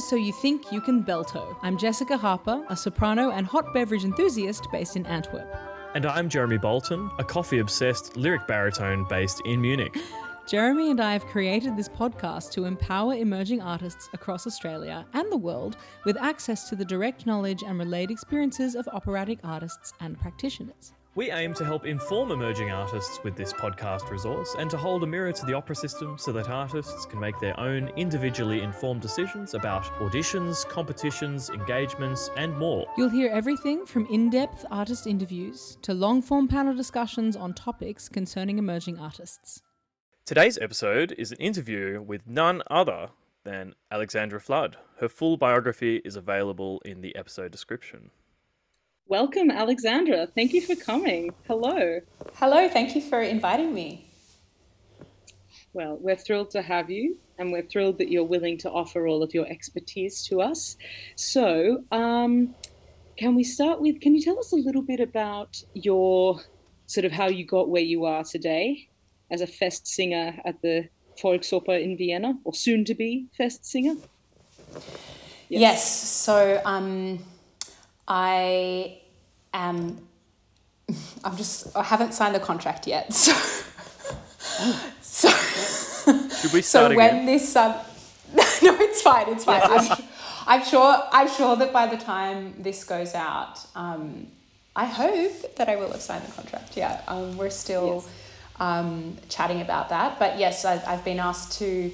To So You Think You Can Belto. I'm Jessica Harper, a soprano and hot beverage enthusiast based in Antwerp. And I'm Jeremy Boulton, a coffee obsessed lyric baritone based in Munich. Jeremy and I have created this podcast to empower emerging artists across Australia and the world with access to the direct knowledge and relayed experiences of operatic artists and practitioners. We aim to help inform emerging artists with this podcast resource and to hold a mirror to the opera system so that artists can make their own individually informed decisions about auditions, competitions, engagements, and more. You'll hear everything from in depth artist interviews to long form panel discussions on topics concerning emerging artists. Today's episode is an interview with none other than Alexandra Flood. Her full biography is available in the episode description. Welcome, Alexandra. Thank you for coming. Hello. Hello, thank you for inviting me. Well, we're thrilled to have you, and we're thrilled that you're willing to offer all of your expertise to us. So, um, can we start with can you tell us a little bit about your sort of how you got where you are today as a Fest singer at the Volksoper in Vienna, or soon to be Fest singer? Yes, yes so um, I am. I'm just. I haven't signed the contract yet, so. so. Should we start so again? when this um, no, it's fine. It's fine. I'm, I'm, sure. I'm sure that by the time this goes out, um, I hope that I will have signed the contract. Yeah, um, we're still yes. um, chatting about that. But yes, I, I've been asked to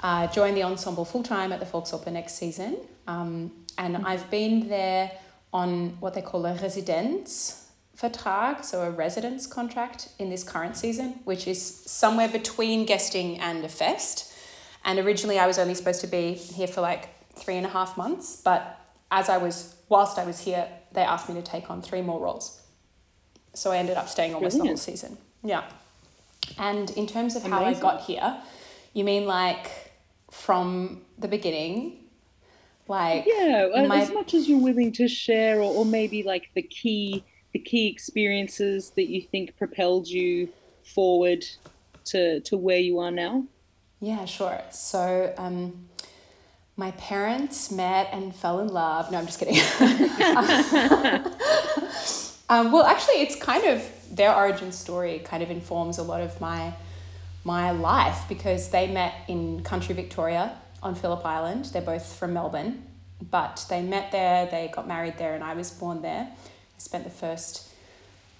uh, join the ensemble full time at the Volksoper next season, um, and mm-hmm. I've been there on what they call a residence Residenzvertrag, so a residence contract in this current season, which is somewhere between guesting and a fest. And originally I was only supposed to be here for like three and a half months, but as I was, whilst I was here, they asked me to take on three more roles. So I ended up staying almost Brilliant. the whole season. Yeah. And in terms of Amazing. how I got here, you mean like from the beginning like yeah my... as much as you're willing to share or, or maybe like the key the key experiences that you think propelled you forward to to where you are now? Yeah sure. So um my parents met and fell in love. No i'm just kidding. Um, well actually it's kind of their origin story kind of informs a lot of my my life because they met in country victoria on Phillip Island. They're both from Melbourne, but they met there, they got married there, and I was born there. I spent the first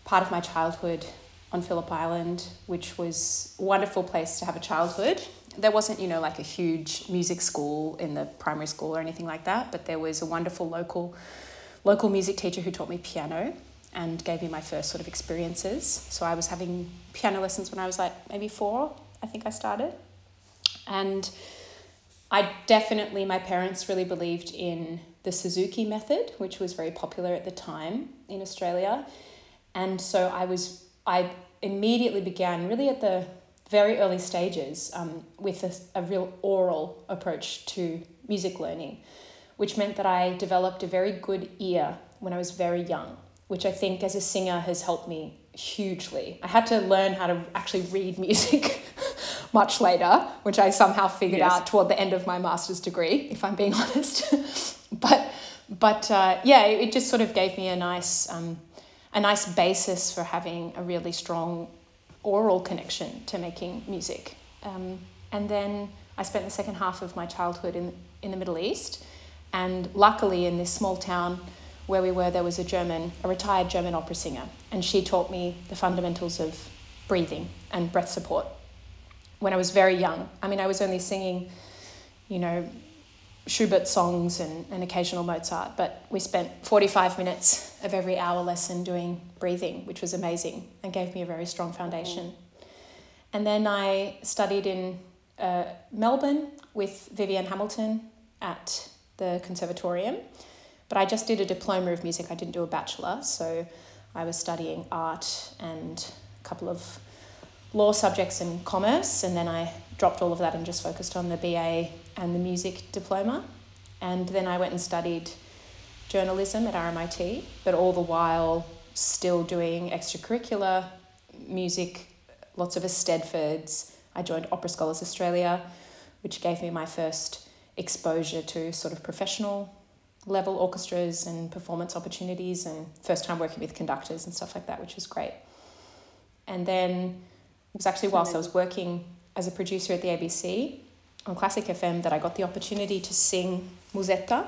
part of my childhood on Phillip Island, which was a wonderful place to have a childhood. There wasn't, you know, like a huge music school in the primary school or anything like that, but there was a wonderful local local music teacher who taught me piano and gave me my first sort of experiences. So I was having piano lessons when I was like maybe 4, I think I started. And I definitely, my parents really believed in the Suzuki method, which was very popular at the time in Australia. And so I was, I immediately began really at the very early stages um, with a, a real oral approach to music learning, which meant that I developed a very good ear when I was very young, which I think as a singer has helped me hugely. I had to learn how to actually read music much later, which I somehow figured yes. out toward the end of my master's degree, if I'm being honest. but but uh, yeah, it just sort of gave me a nice um, a nice basis for having a really strong oral connection to making music. Um, and then I spent the second half of my childhood in in the Middle East, and luckily in this small town where we were, there was a German, a retired German opera singer, and she taught me the fundamentals of breathing and breath support when I was very young. I mean, I was only singing, you know, Schubert songs and, and occasional Mozart, but we spent 45 minutes of every hour lesson doing breathing, which was amazing and gave me a very strong foundation. And then I studied in uh, Melbourne with Vivienne Hamilton at the Conservatorium, but I just did a diploma of music, I didn't do a bachelor, so I was studying art and a couple of law subjects and commerce, and then I dropped all of that and just focused on the BA and the music diploma. And then I went and studied journalism at RMIT, but all the while still doing extracurricular music, lots of Eisteddfods. I joined Opera Scholars Australia, which gave me my first exposure to sort of professional level orchestras and performance opportunities and first time working with conductors and stuff like that, which was great. And then it was actually whilst I was working as a producer at the ABC on Classic FM that I got the opportunity to sing Musetta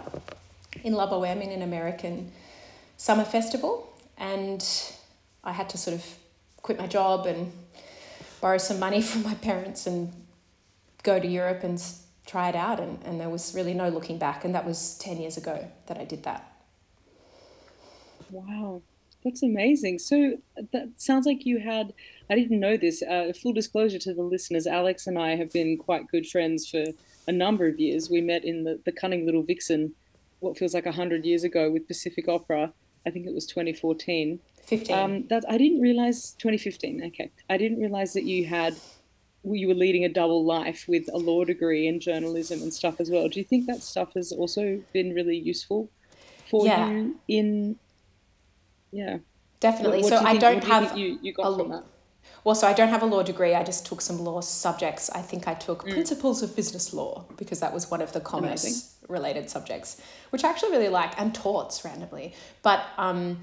in La Boheme in an American summer festival. And I had to sort of quit my job and borrow some money from my parents and go to Europe and try it out. And, and there was really no looking back. And that was 10 years ago that I did that. Wow. That's amazing. So that sounds like you had, I didn't know this. Uh, full disclosure to the listeners, Alex and I have been quite good friends for a number of years. We met in the, the Cunning Little Vixen, what feels like 100 years ago with Pacific Opera. I think it was 2014. 15. Um, that I didn't realize 2015. Okay, I didn't realize that you had you were leading a double life with a law degree in journalism and stuff as well. Do you think that stuff has also been really useful for yeah. you in yeah. Definitely. What, what so do I don't do have you, you got a, from that. Well, so I don't have a law degree. I just took some law subjects. I think I took mm. principles of business law because that was one of the commerce Amazing. related subjects, which I actually really like, and torts randomly. But um,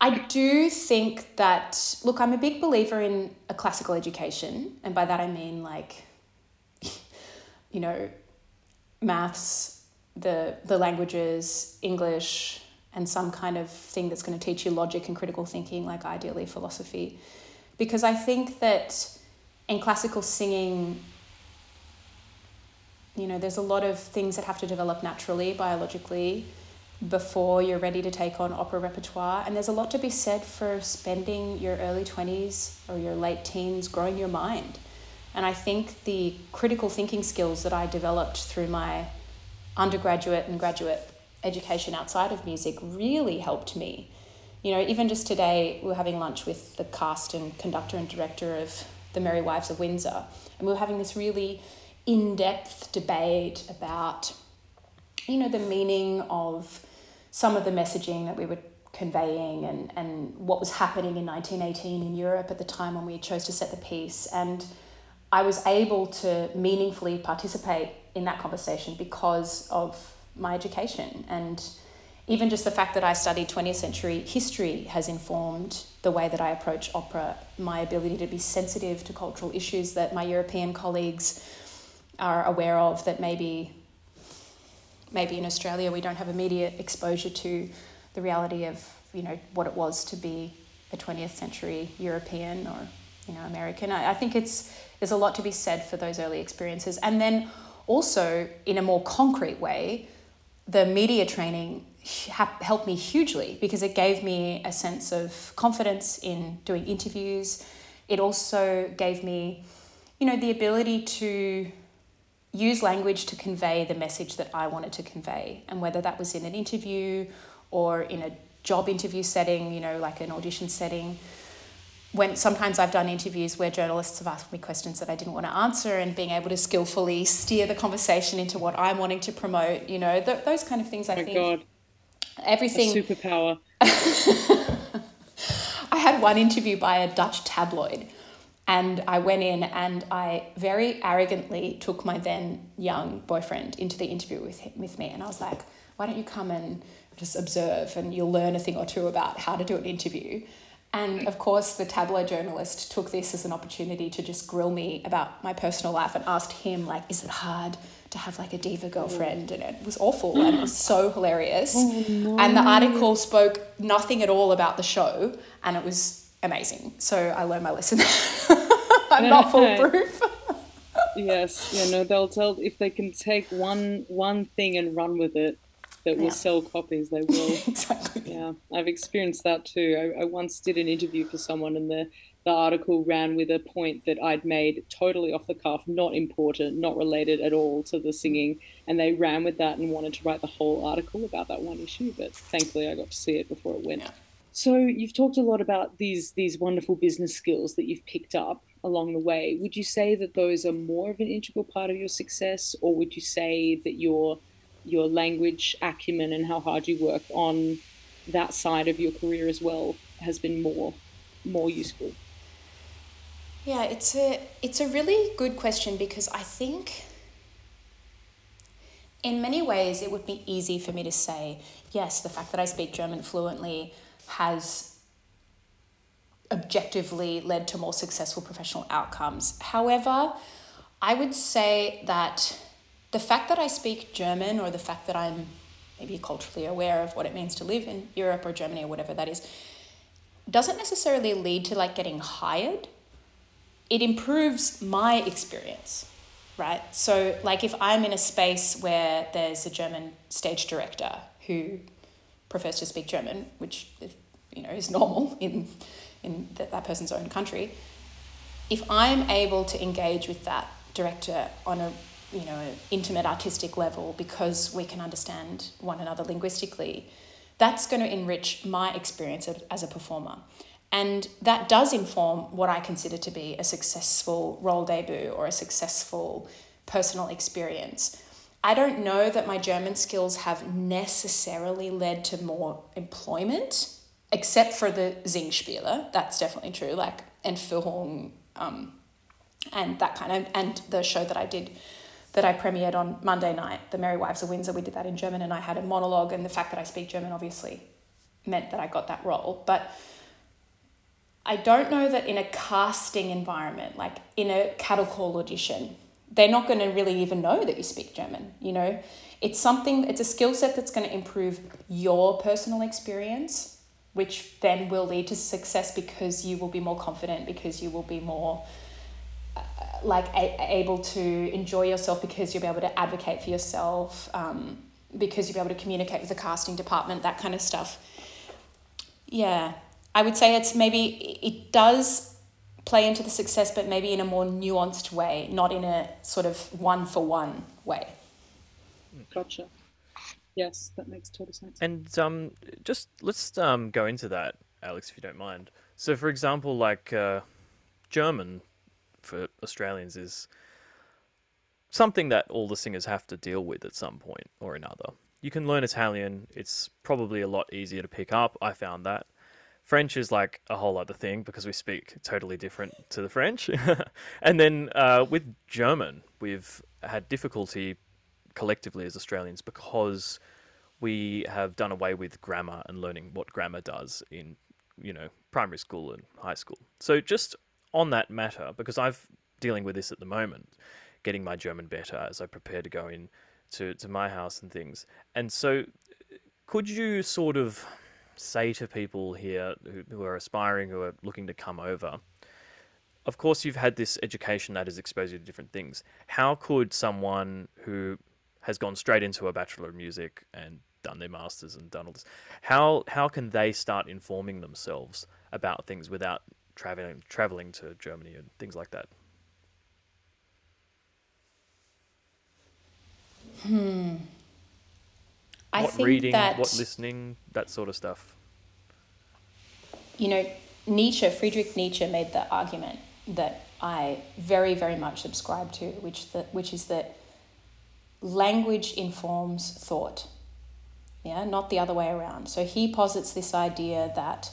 I do think that look, I'm a big believer in a classical education, and by that I mean like, you know, maths, the the languages, English, and some kind of thing that's going to teach you logic and critical thinking, like ideally philosophy. Because I think that in classical singing, you know, there's a lot of things that have to develop naturally, biologically, before you're ready to take on opera repertoire. And there's a lot to be said for spending your early 20s or your late teens growing your mind. And I think the critical thinking skills that I developed through my undergraduate and graduate education outside of music really helped me. You know, even just today, we were having lunch with the cast and conductor and director of The Merry Wives of Windsor, and we were having this really in depth debate about, you know, the meaning of some of the messaging that we were conveying and, and what was happening in 1918 in Europe at the time when we chose to set the piece. And I was able to meaningfully participate in that conversation because of my education. And even just the fact that I studied 20th century history has informed the way that I approach opera, my ability to be sensitive to cultural issues that my European colleagues are aware of that maybe maybe in Australia we don't have immediate exposure to the reality of you know what it was to be a 20th century European or you know American. I, I think it's there's a lot to be said for those early experiences, and then also in a more concrete way, the media training helped me hugely because it gave me a sense of confidence in doing interviews. It also gave me, you know, the ability to use language to convey the message that I wanted to convey. And whether that was in an interview or in a job interview setting, you know, like an audition setting, when sometimes I've done interviews where journalists have asked me questions that I didn't want to answer, and being able to skillfully steer the conversation into what I'm wanting to promote, you know, th- those kind of things. I oh think God. everything. A superpower. I had one interview by a Dutch tabloid, and I went in and I very arrogantly took my then young boyfriend into the interview with with me, and I was like, "Why don't you come and just observe, and you'll learn a thing or two about how to do an interview." And of course, the tabloid journalist took this as an opportunity to just grill me about my personal life and asked him, like, is it hard to have like a diva girlfriend? And it was awful and it was so hilarious. Oh, no. And the article spoke nothing at all about the show and it was amazing. So I learned my lesson. I'm not foolproof. yes, yeah, no, they'll tell if they can take one one thing and run with it, that will sell copies, they will. exactly. Yeah, I've experienced that too. I, I once did an interview for someone, and the the article ran with a point that I'd made totally off the cuff, not important, not related at all to the singing, and they ran with that and wanted to write the whole article about that one issue. But thankfully, I got to see it before it went. Yeah. So you've talked a lot about these these wonderful business skills that you've picked up along the way. Would you say that those are more of an integral part of your success, or would you say that you're your language acumen and how hard you work on that side of your career as well has been more more useful? Yeah, it's a it's a really good question because I think in many ways, it would be easy for me to say, yes, the fact that I speak German fluently has objectively led to more successful professional outcomes. However, I would say that the fact that I speak German or the fact that I'm maybe culturally aware of what it means to live in Europe or Germany or whatever that is doesn't necessarily lead to like getting hired. It improves my experience, right? So, like, if I'm in a space where there's a German stage director who prefers to speak German, which you know is normal in in that, that person's own country, if I'm able to engage with that director on a you know intimate artistic level because we can understand one another linguistically, that's going to enrich my experience as a performer. And that does inform what I consider to be a successful role debut or a successful personal experience. I don't know that my German skills have necessarily led to more employment except for the Singspiele. That's definitely true. Like Entführung, um, and that kind of, and the show that I did that I premiered on Monday night, The Merry Wives of Windsor. We did that in German, and I had a monologue, and the fact that I speak German obviously meant that I got that role. But I don't know that in a casting environment, like in a cattle call audition, they're not going to really even know that you speak German. You know, it's something, it's a skill set that's going to improve your personal experience which then will lead to success because you will be more confident, because you will be more like a- able to enjoy yourself, because you'll be able to advocate for yourself, um, because you'll be able to communicate with the casting department, that kind of stuff. Yeah, I would say it's maybe it does play into the success, but maybe in a more nuanced way, not in a sort of one for one way. Gotcha. Yes, that makes total sense. And um, just let's um, go into that, Alex, if you don't mind. So, for example, like uh, German for Australians is something that all the singers have to deal with at some point or another. You can learn Italian, it's probably a lot easier to pick up. I found that. French is like a whole other thing because we speak totally different to the French. and then uh, with German, we've had difficulty collectively as Australians because we have done away with grammar and learning what grammar does in you know primary school and high school. So just on that matter, because I've dealing with this at the moment, getting my German better as I prepare to go in to, to my house and things. And so could you sort of say to people here who, who are aspiring, who are looking to come over, of course you've had this education that has exposed you to different things. How could someone who has gone straight into a bachelor of music and done their masters and done all this. How how can they start informing themselves about things without traveling traveling to Germany and things like that? Hmm. I what think reading, that, what listening, that sort of stuff. You know, Nietzsche, Friedrich Nietzsche made the argument that I very, very much subscribe to, which the, which is that language informs thought, yeah, not the other way around. So he posits this idea that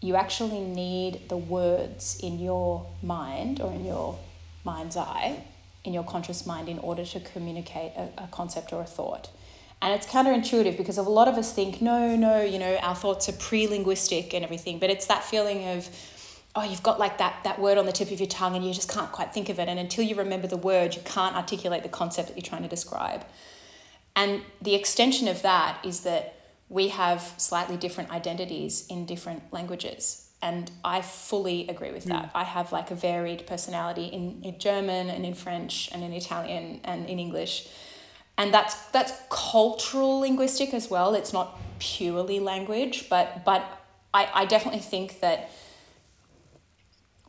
you actually need the words in your mind or in your mind's eye, in your conscious mind, in order to communicate a, a concept or a thought. And it's counterintuitive because a lot of us think, no, no, you know, our thoughts are pre linguistic and everything, but it's that feeling of, oh, you've got like that, that word on the tip of your tongue and you just can't quite think of it. And until you remember the word, you can't articulate the concept that you're trying to describe. And the extension of that is that we have slightly different identities in different languages. And I fully agree with that. Mm. I have like a varied personality in, in German and in French and in Italian and in English. And that's that's cultural linguistic as well. It's not purely language, but but I, I definitely think that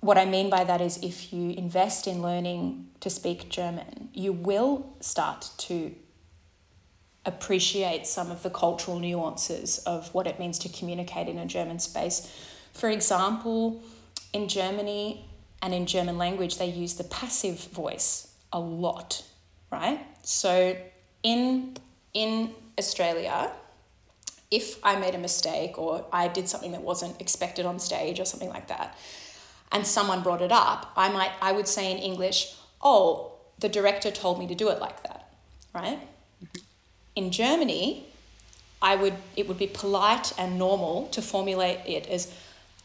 what I mean by that is if you invest in learning to speak German, you will start to appreciate some of the cultural nuances of what it means to communicate in a German space. For example, in Germany and in German language, they use the passive voice a lot, right? So in in Australia, if I made a mistake or I did something that wasn't expected on stage or something like that, and someone brought it up, I might I would say in English, "Oh, the director told me to do it like that." Right? In Germany, I would it would be polite and normal to formulate it as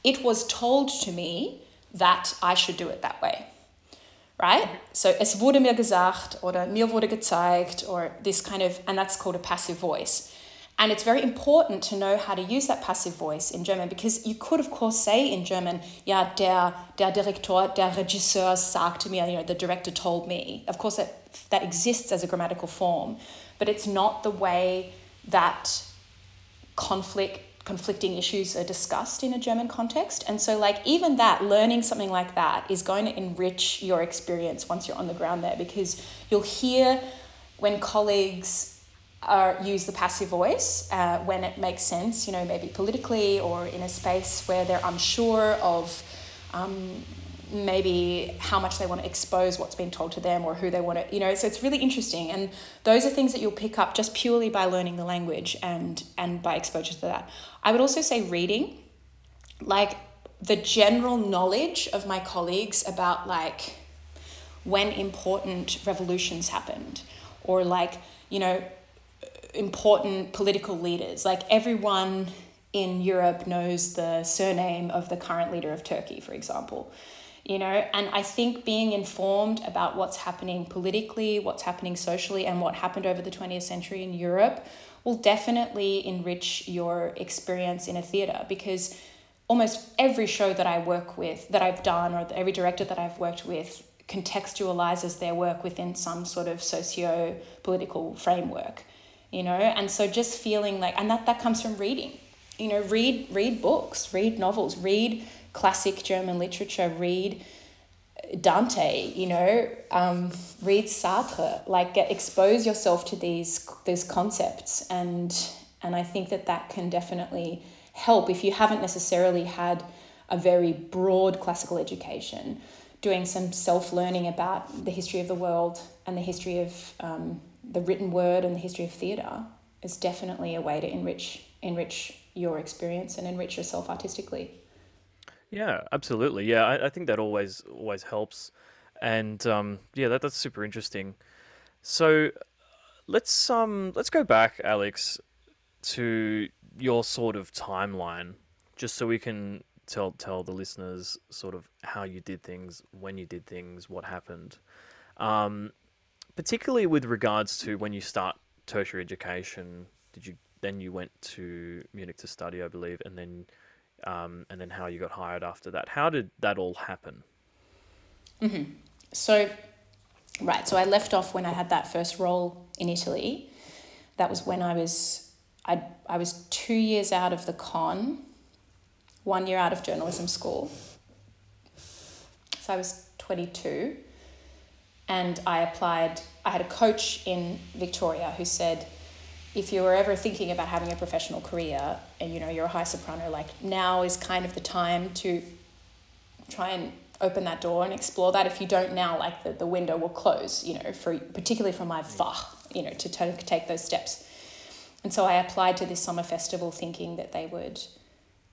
it was told to me that I should do it that way. Right? So es wurde mir gesagt oder mir wurde gezeigt or this kind of and that's called a passive voice. And it's very important to know how to use that passive voice in German because you could, of course, say in German, ja, der, der Direktor, der Regisseur sagte mir, you know, the director told me. Of course, that, that exists as a grammatical form, but it's not the way that conflict conflicting issues are discussed in a German context. And so like even that learning something like that is going to enrich your experience once you're on the ground there because you'll hear when colleagues are use the passive voice uh, when it makes sense, you know, maybe politically or in a space where they're unsure of um, maybe how much they want to expose what's been told to them or who they want to you know so it's really interesting. And those are things that you'll pick up just purely by learning the language and and by exposure to that. I would also say reading like the general knowledge of my colleagues about like when important revolutions happened or like you know important political leaders. Like everyone in Europe knows the surname of the current leader of Turkey, for example you know and i think being informed about what's happening politically what's happening socially and what happened over the 20th century in europe will definitely enrich your experience in a theatre because almost every show that i work with that i've done or every director that i've worked with contextualizes their work within some sort of socio political framework you know? And so just feeling like and that that comes from reading. You know read read books read novels read classic German literature, read Dante, you know, um, read Sartre, like get expose yourself to these these concepts, and and I think that that can definitely help if you haven't necessarily had a very broad classical education. Doing some self learning about the history of the world and the history of um, the written word and the history of theatre is definitely a way to enrich enrich your experience and enrich yourself artistically. Yeah, absolutely. Yeah, I, I think that always always helps, and um, yeah, that that's super interesting. So let's um let's go back, Alex, to your sort of timeline, just so we can tell tell the listeners sort of how you did things, when you did things, what happened, um, particularly with regards to when you start tertiary education. Did you then you went to Munich to study, I believe, and then um, and then how you got hired after that. How did that all happen? Mm-hmm. So, right. So I left off when I had that first role in Italy. That was when I was I I was two years out of the con, one year out of journalism school. So I was twenty two, and I applied. I had a coach in Victoria who said if you were ever thinking about having a professional career you know you're a high soprano like now is kind of the time to try and open that door and explore that. If you don't now like the, the window will close you know for particularly for my fach you know to t- take those steps. And so i applied to this summer festival thinking that they would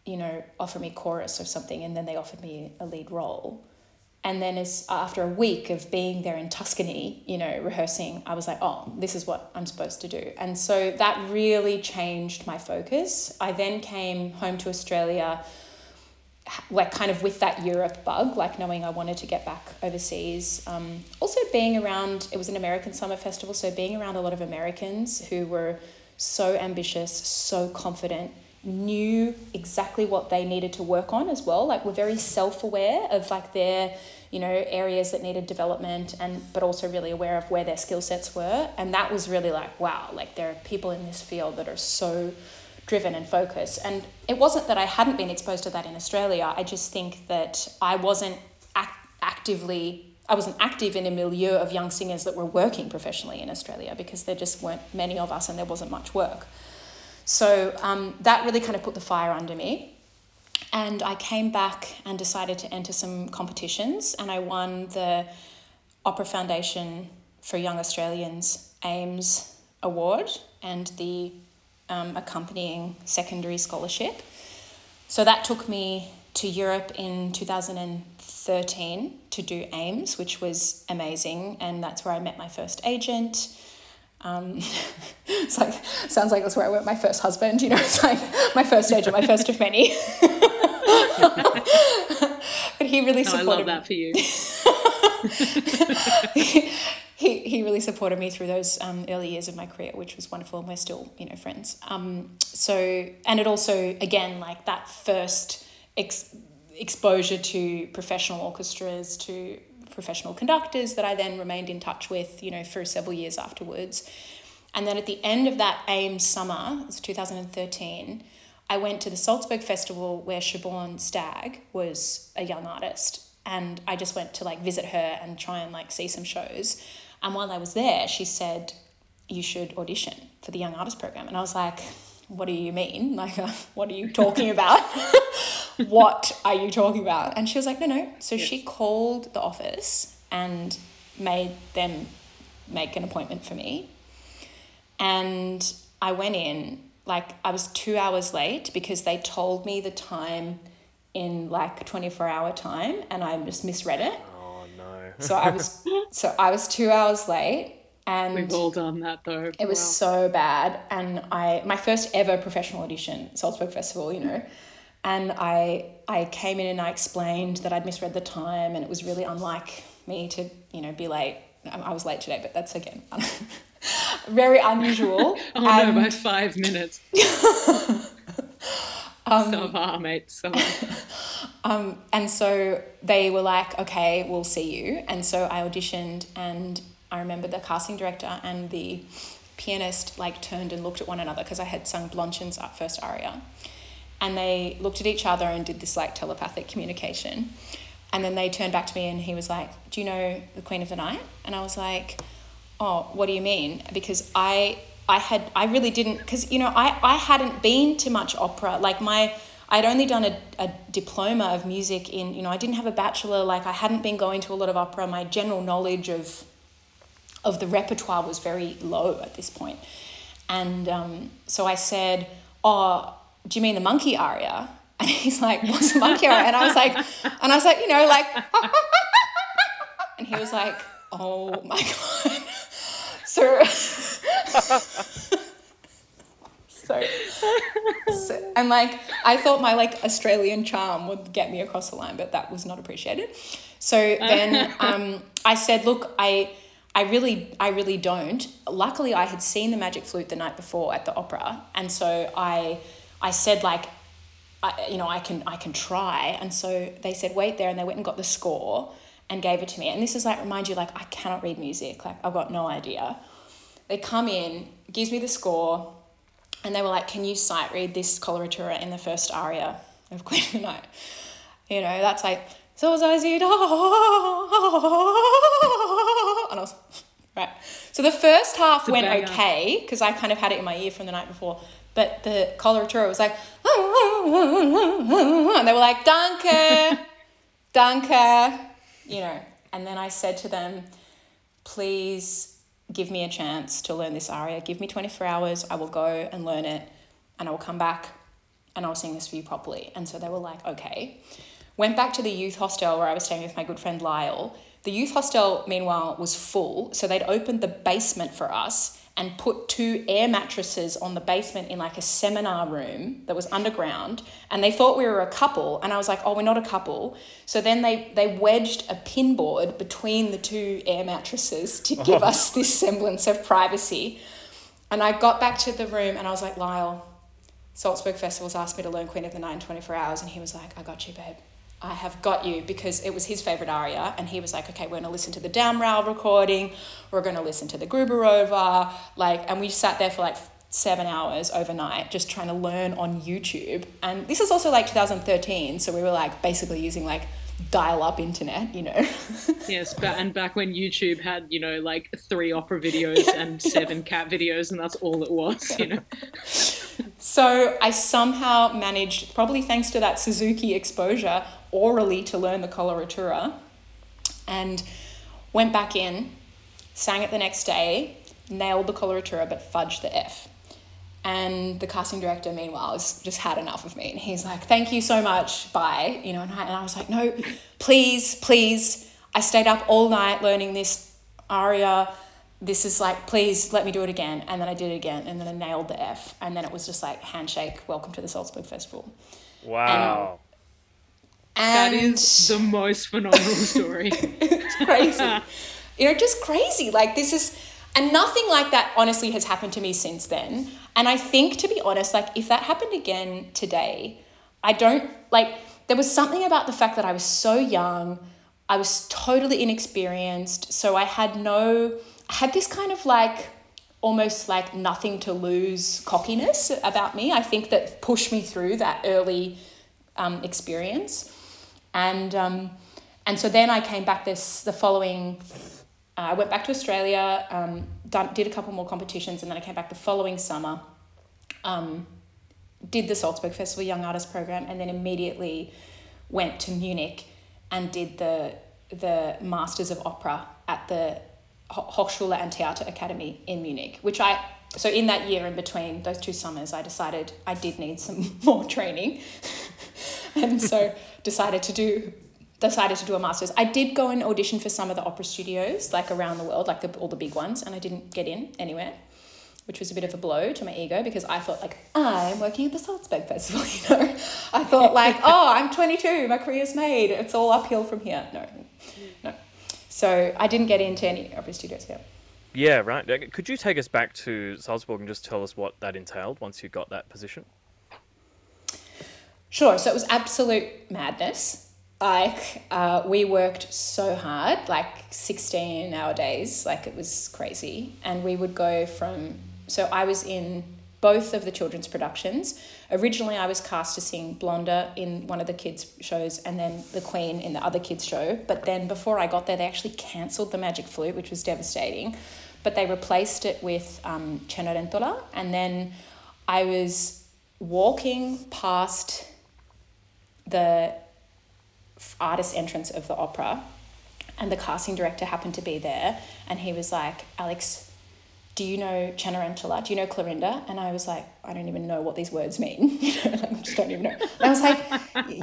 you know offer me chorus or something and then they offered me a lead role and then as after a week of being there in Tuscany, you know, rehearsing, I was like, oh, this is what I'm supposed to do. And so that really changed my focus. I then came home to Australia like kind of with that Europe bug, like knowing I wanted to get back overseas. Um, also being around, it was an American summer festival, so being around a lot of Americans who were so ambitious, so confident, knew exactly what they needed to work on as well like were very self-aware of like their you know areas that needed development and but also really aware of where their skill sets were. And that was really like wow like there are people in this field that are so driven and focused. And it wasn't that I hadn't been exposed to that in Australia. I just think that I wasn't act- actively I wasn't active in a milieu of young singers that were working professionally in Australia because there just weren't many of us and there wasn't much work so um, that really kind of put the fire under me. And I came back and decided to enter some competitions, and I won the Opera Foundation for Young Australians AIMS Award and the um, accompanying secondary scholarship. So that took me to Europe in 2013 to do AIMS, which was amazing. And that's where I met my first agent Um, it's like sounds like that's where I met my first husband. You know, it's like my first agent, my first of many. but he really supported. No, I love that for you. he, he really supported me through those um, early years of my career, which was wonderful, and we're still you know friends. Um, so and it also again like that first ex- exposure to professional orchestras to professional conductors that I then remained in touch with you know for several years afterwards, and then at the end of that AIM summer, it was two thousand and thirteen. I went to the Salzburg Festival where Siobhan Stagg was a young artist and I just went to like visit her and try and like see some shows. And while I was there, she said, You should audition for the Young Artist Program. And I was like, What do you mean? Like, uh, what are you talking about? what are you talking about? And she was like, No, no. So she called the office and made them make an appointment for me. And I went in, like, I was two hours late because they told me the time in like 24 hour time and I just misread it. Oh no. So I was so I was 2 hours late and We've all done that though. it was so bad and I my first ever professional audition Salzburg Festival, you know. And I I came in and I explained that I'd misread the time and it was really unlike me to, you know, be late. I I was late today, but that's again very unusual. Oh And- no, by five minutes. so far, mate. So Um, and so they were like, okay, we'll see you. And so I auditioned, and I remember the casting director and the pianist like turned and looked at one another because I had sung Blondchen's first aria. And they looked at each other and did this like telepathic communication. And then they turned back to me and he was like, Do you know the Queen of the Night? And I was like, Oh, what do you mean? Because I I had I really didn't because you know I, I hadn't been to much opera. Like my I'd only done a, a diploma of music in, you know, I didn't have a bachelor, like I hadn't been going to a lot of opera. My general knowledge of of the repertoire was very low at this point. And um, so I said, Oh, do you mean the monkey aria? And he's like, What's the monkey aria? And I was like, and I was like, you know, like and he was like, Oh my god. So so, so and like I thought my like Australian charm would get me across the line, but that was not appreciated. So then um, I said, look, I I really I really don't. Luckily, I had seen the Magic Flute the night before at the opera, and so I I said like. I, you know, I can I can try, and so they said wait there, and they went and got the score and gave it to me. And this is like remind you like I cannot read music, like I've got no idea. They come in, gives me the score, and they were like, Can you sight read this coloratura in the first aria of Queen of the Night? You know, that's like, so and I was, right. So the first half a went okay, because I kind of had it in my ear from the night before, but the coloratura was like, and they were like, Danke, Danke, you know. And then I said to them, please give me a chance to learn this aria. Give me 24 hours. I will go and learn it and I will come back and I'll sing this for you properly. And so they were like, okay. Went back to the youth hostel where I was staying with my good friend Lyle. The youth hostel, meanwhile, was full. So they'd opened the basement for us and put two air mattresses on the basement in like a seminar room that was underground. And they thought we were a couple. And I was like, oh, we're not a couple. So then they, they wedged a pinboard between the two air mattresses to oh. give us this semblance of privacy. And I got back to the room and I was like, Lyle, Salzburg Festivals asked me to learn Queen of the Night in 24 hours. And he was like, I got you, babe. I have got you because it was his favorite aria. And he was like, okay, we're going to listen to the Damrau recording. We're going to listen to the Gruberova. Like, and we sat there for like seven hours overnight just trying to learn on YouTube. And this is also like 2013. So we were like basically using like dial up internet, you know. yes, but and back when YouTube had you know like three opera videos and seven cat videos, and that's all it was. You know. So I somehow managed, probably thanks to that Suzuki exposure, orally to learn the coloratura and went back in, sang it the next day, nailed the coloratura but fudged the F. And the casting director, meanwhile, has just had enough of me. And he's like, thank you so much, bye. You know, and I, and I was like, no, please, please. I stayed up all night learning this aria this is like, please let me do it again. And then I did it again, and then I nailed the F. And then it was just like, handshake, welcome to the Salzburg Festival. Wow. That And is the most phenomenal story. it's crazy. you know, just crazy. Like this is, and nothing like that honestly has happened to me since then. And I think, to be honest, like if that happened again today, I don't like. There was something about the fact that I was so young. I was totally inexperienced, so I had no. I had this kind of like almost like nothing to lose cockiness about me. I think that pushed me through that early um, experience, and um, and so then I came back this the following. Uh, I went back to Australia, um, done, did a couple more competitions, and then I came back the following summer. Um, did the Salzburg Festival Young Artist Program, and then immediately went to Munich and did the the Masters of Opera at the Hochschule and Theater Academy in Munich, which I so in that year in between those two summers, I decided I did need some more training, and so decided to do decided to do a master's. I did go and audition for some of the opera studios like around the world, like the, all the big ones, and I didn't get in anywhere which was a bit of a blow to my ego because I thought like I'm working at the Salzburg Festival, you know. I thought like, oh, I'm 22, my career's made. It's all uphill from here. No, no. So I didn't get into any opera studios here. Yeah, right. Could you take us back to Salzburg and just tell us what that entailed once you got that position? Sure. So it was absolute madness. Like uh, we worked so hard, like 16 hour days, like it was crazy. And we would go from, so I was in both of the children's productions. Originally, I was cast to sing Blonda in one of the kids' shows and then the Queen in the other kids' show. But then before I got there, they actually cancelled the Magic Flute, which was devastating. But they replaced it with um, Cenerentola. And then I was walking past the artist entrance of the opera and the casting director happened to be there and he was like alex do you know Cenerentola? Do you know Clorinda? And I was like, I don't even know what these words mean. I just don't even know. And I was like,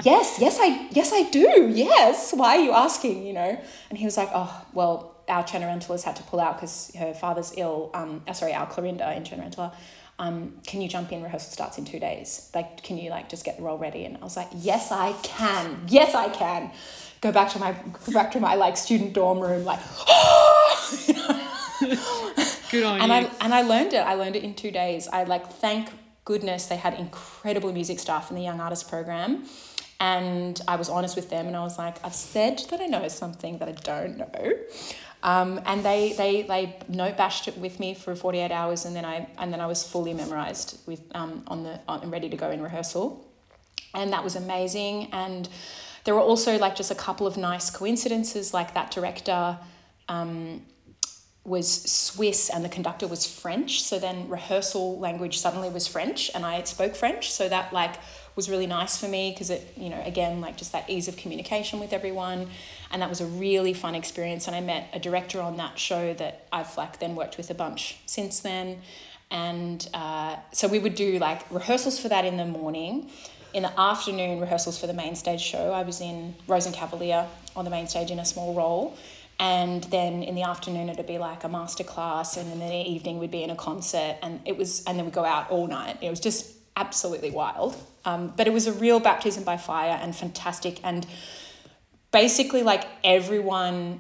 yes, yes, I, yes, I do. Yes. Why are you asking? You know? And he was like, oh, well, our Cenerentola's had to pull out because her father's ill. Um, uh, sorry, our Clorinda in Cenerentola. Um, can you jump in? Rehearsal starts in two days. Like, can you like just get the role ready? And I was like, yes, I can. Yes, I can. Go back to my go back to my like student dorm room, like? Good on and you. I and I learned it. I learned it in two days. I like thank goodness they had incredible music staff in the young artist program, and I was honest with them and I was like, I've said that I know something that I don't know, um, and they they they note bashed it with me for forty eight hours and then I and then I was fully memorized with um, on the on, and ready to go in rehearsal, and that was amazing. And there were also like just a couple of nice coincidences, like that director. Um, was Swiss and the conductor was French. So then rehearsal language suddenly was French and I spoke French. So that like was really nice for me because it, you know, again, like just that ease of communication with everyone. And that was a really fun experience. And I met a director on that show that I've like then worked with a bunch since then. And uh, so we would do like rehearsals for that in the morning. In the afternoon, rehearsals for the main stage show. I was in Rosenkavalier on the main stage in a small role and then in the afternoon it'd be like a master class and in the evening we'd be in a concert and it was and then we'd go out all night it was just absolutely wild um, but it was a real baptism by fire and fantastic and basically like everyone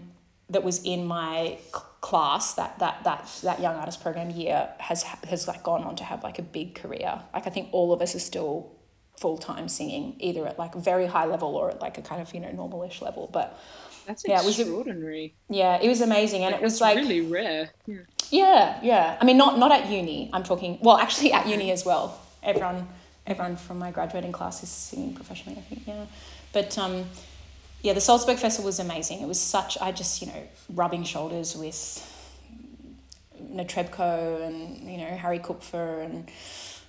that was in my class that that that that young artist program year has has like gone on to have like a big career like i think all of us are still full-time singing either at like a very high level or at like a kind of you know normalish level but That's yeah, it was extraordinary. yeah it was amazing and it was like really rare. Yeah. yeah, yeah. I mean, not not at uni. I'm talking. Well, actually, at uni as well. Everyone, everyone from my graduating class is singing professionally. I think. Yeah, but um, yeah, the Salzburg Festival was amazing. It was such. I just you know rubbing shoulders with Netrebko and you know Harry Kupfer and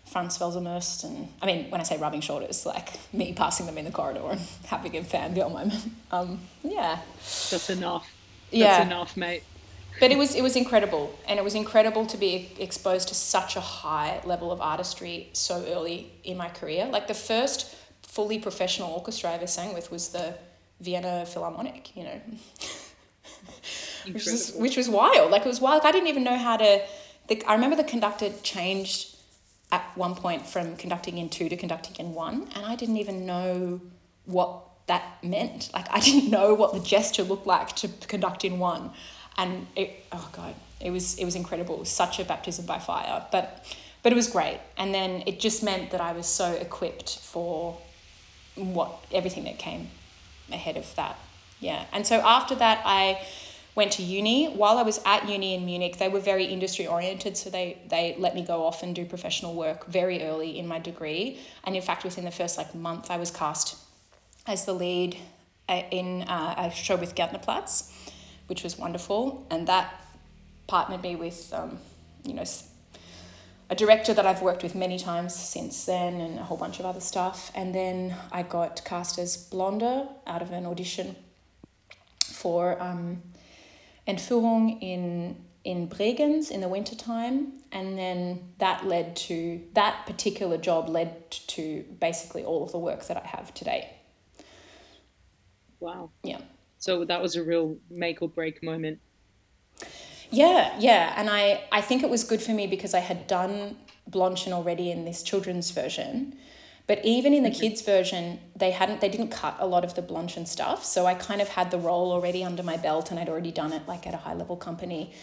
Franz Welser-Möst and I mean when I say rubbing shoulders, like me passing them in the corridor and having a fangirl moment. Um, yeah, That's enough. That's Yeah. enough, mate. But it was it was incredible and it was incredible to be exposed to such a high level of artistry so early in my career like the first fully professional orchestra i ever sang with was the vienna philharmonic you know which was which was wild. Like it was wild. I didn't even know how to. The, I remember the conductor changed at one point from conducting in two to conducting in one, and I didn't even know what that meant. Like I didn't know what the gesture looked like to conduct in one, and it oh god, it was it was incredible. Such a baptism by fire, but but it was great. And then it just meant that I was so equipped for what everything that came ahead of that. Yeah, and so after that, I went to uni. While I was at uni in Munich, they were very industry oriented, so they they let me go off and do professional work very early in my degree. And in fact, within the first like month, I was cast as the lead uh, in uh, a show with Gärtnerplatz, which was wonderful, and that partnered me with um, you know a director that I've worked with many times since then, and a whole bunch of other stuff. And then I got cast as Blonde out of an audition for. Um, Entführung in in Bregenz in the wintertime and then that led to that particular job led to basically all of the work that I have today. Wow. Yeah. So that was a real make or break moment. Yeah, yeah, and I I think it was good for me because I had done Blondchen already in this children's version but even in the mm-hmm. kids version, they hadn't they didn't cut a lot of the Blondchen stuff. So I kind of had the role already under my belt and I'd already done it like at a high level company.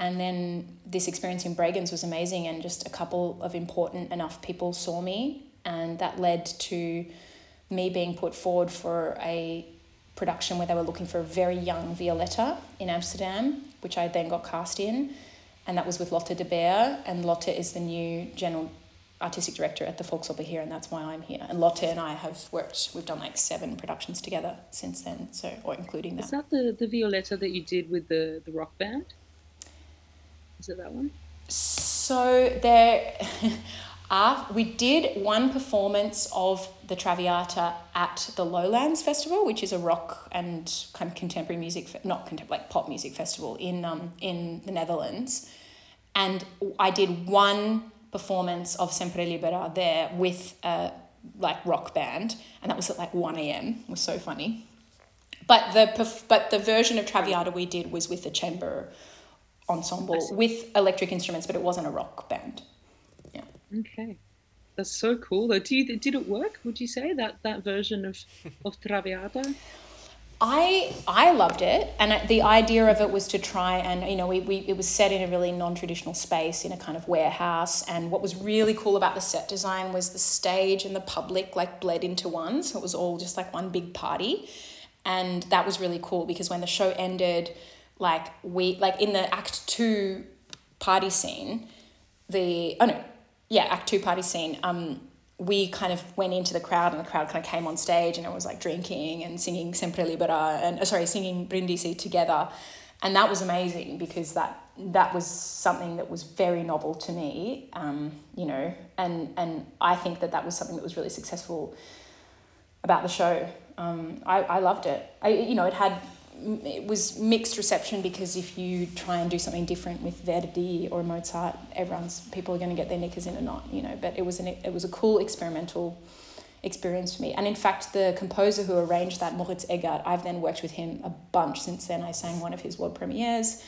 And then this experience in Bregenz was amazing and just a couple of important enough people saw me and that led to me being put forward for a production where they were looking for a very young Violetta in Amsterdam, which I then got cast in. And that was with Lotte de Beer. And Lotte is the new general artistic director at the Volksoper here, and that's why I'm here. And Lotte and I have worked. We've done like seven productions together since then. So, or including that. Is that the the Violetta that you did with the the rock band? Is it that one? So there. We did one performance of the Traviata at the Lowlands Festival, which is a rock and kind of contemporary music, not contemporary, like pop music festival in um in the Netherlands, and I did one performance of Sempre Libera there with a like rock band, and that was at like one a.m. It was so funny. But the but the version of Traviata we did was with the chamber ensemble with electric instruments, but it wasn't a rock band. Yeah. Okay. That's so cool. Though, do you, did it work? Would you say that that version of of Traviata? I I loved it, and the idea of it was to try and you know we, we it was set in a really non traditional space in a kind of warehouse, and what was really cool about the set design was the stage and the public like bled into one, so it was all just like one big party, and that was really cool because when the show ended, like we like in the act two party scene, the oh no, yeah act two party scene, um we kind of went into the crowd and the crowd kind of came on stage and it was like drinking and singing Sempre Libera and uh, sorry singing Brindisi together. And that was amazing because that that was something that was very novel to me um, you know and and I think that that was something that was really successful about the show. Um, I, I loved it. I you know it had it was mixed reception because if you try and do something different with Verdi or Mozart, everyone's people are going to get their knickers in a knot, you know. But it was an it was a cool experimental experience for me. And in fact, the composer who arranged that, Moritz Eggert, I've then worked with him a bunch since then. I sang one of his world premieres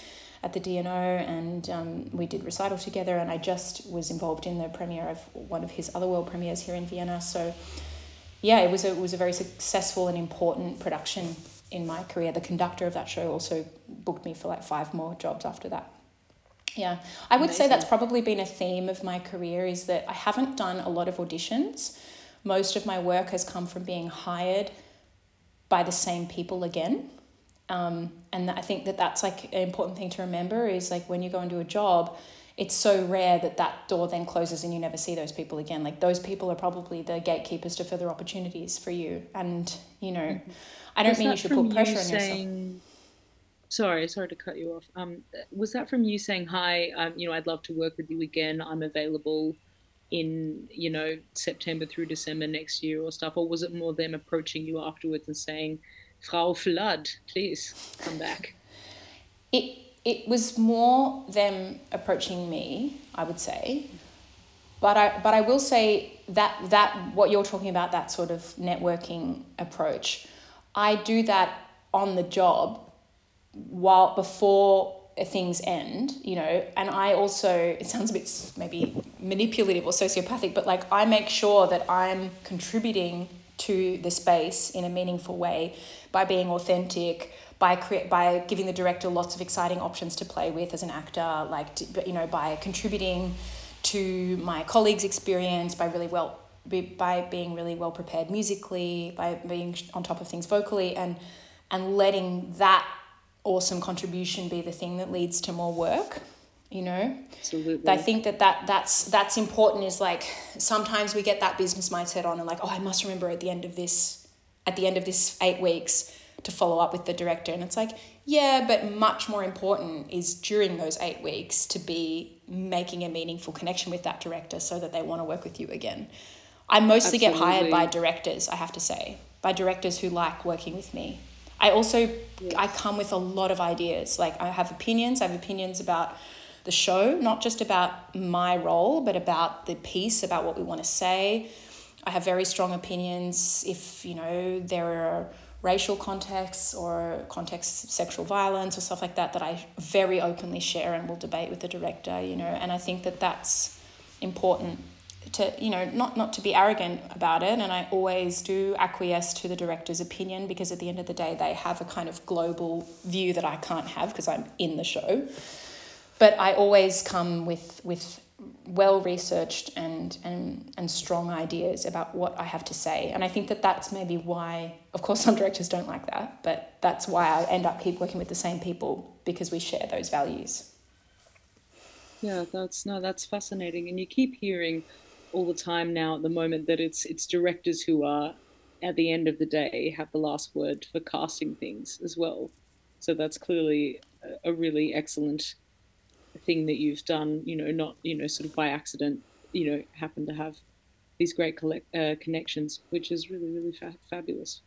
at the DNO and um, we did recital together and I just was involved in the premiere of one of his other world premieres here in Vienna. So yeah, it was a, it was a very successful and important production in my career. The conductor of that show also booked me for like five more jobs after that. Yeah, I would Amazing. say that's probably been a theme of my career is that I haven't done a lot of auditions. Most of my work has come from being hired by the same people again. Um, and I think that that's like an important thing to remember is like when you go into a job, it's so rare that that door then closes and you never see those people again. Like those people are probably the gatekeepers to further opportunities for you. And, you know, mm-hmm. I don't was mean you should put pressure you on saying, yourself. Sorry, sorry to cut you off. Um, was that from you saying, "Hi, um, you know, I'd love to work with you again. I'm available in, you know, September through December next year or stuff," or was it more them approaching you afterwards and saying, "Frau Flood, please come back"? It it was more them approaching me, I would say. But I but I will say that that what you're talking about, that sort of networking approach I do that on the job while before things end, you know, and I also, it sounds a bit maybe manipulative or sociopathic, but like I make sure that I'm contributing to the space in a meaningful way by being authentic, by cre- by giving the director lots of exciting options to play with as an actor, like to, you know, by contributing to my colleagues' experience, by really well by being really well prepared musically, by being on top of things vocally, and and letting that awesome contribution be the thing that leads to more work you know? Absolutely. I think that, that that's that's important is like sometimes we get that business mindset on and like oh i must remember at the end of this at the end of this eight weeks to follow up with the director and it's like yeah but much more important is during those eight weeks to be making a meaningful connection with that director so that they want to work with you again i mostly Absolutely. get hired by directors i have to say by directors who like working with me I also yes. I come with a lot of ideas. Like I have opinions. I have opinions about the show, not just about my role, but about the piece, about what we want to say. I have very strong opinions if you know there are racial contexts or contexts sexual violence or stuff like that that I very openly share and will debate with the director. You know, and I think that that's important to you know not not to be arrogant about it and i always do acquiesce to the director's opinion because at the end of the day they have a kind of global view that i can't have because i'm in the show but i always come with with well researched and and and strong ideas about what i have to say. And i think that that's maybe why of course some directors don't like that but that's why i end up keep working with the same people because we share those values. Yeah that's no that's fascinating. And you keep hearing all the time now at the moment that it's it's directors who are at the end of the day have the last word for casting things as well. So that's clearly a, a really excellent thing that you've done. You know, not you know sort of by accident. You know, happen to have these great collect, uh, connections, which is really really fa- fabulous.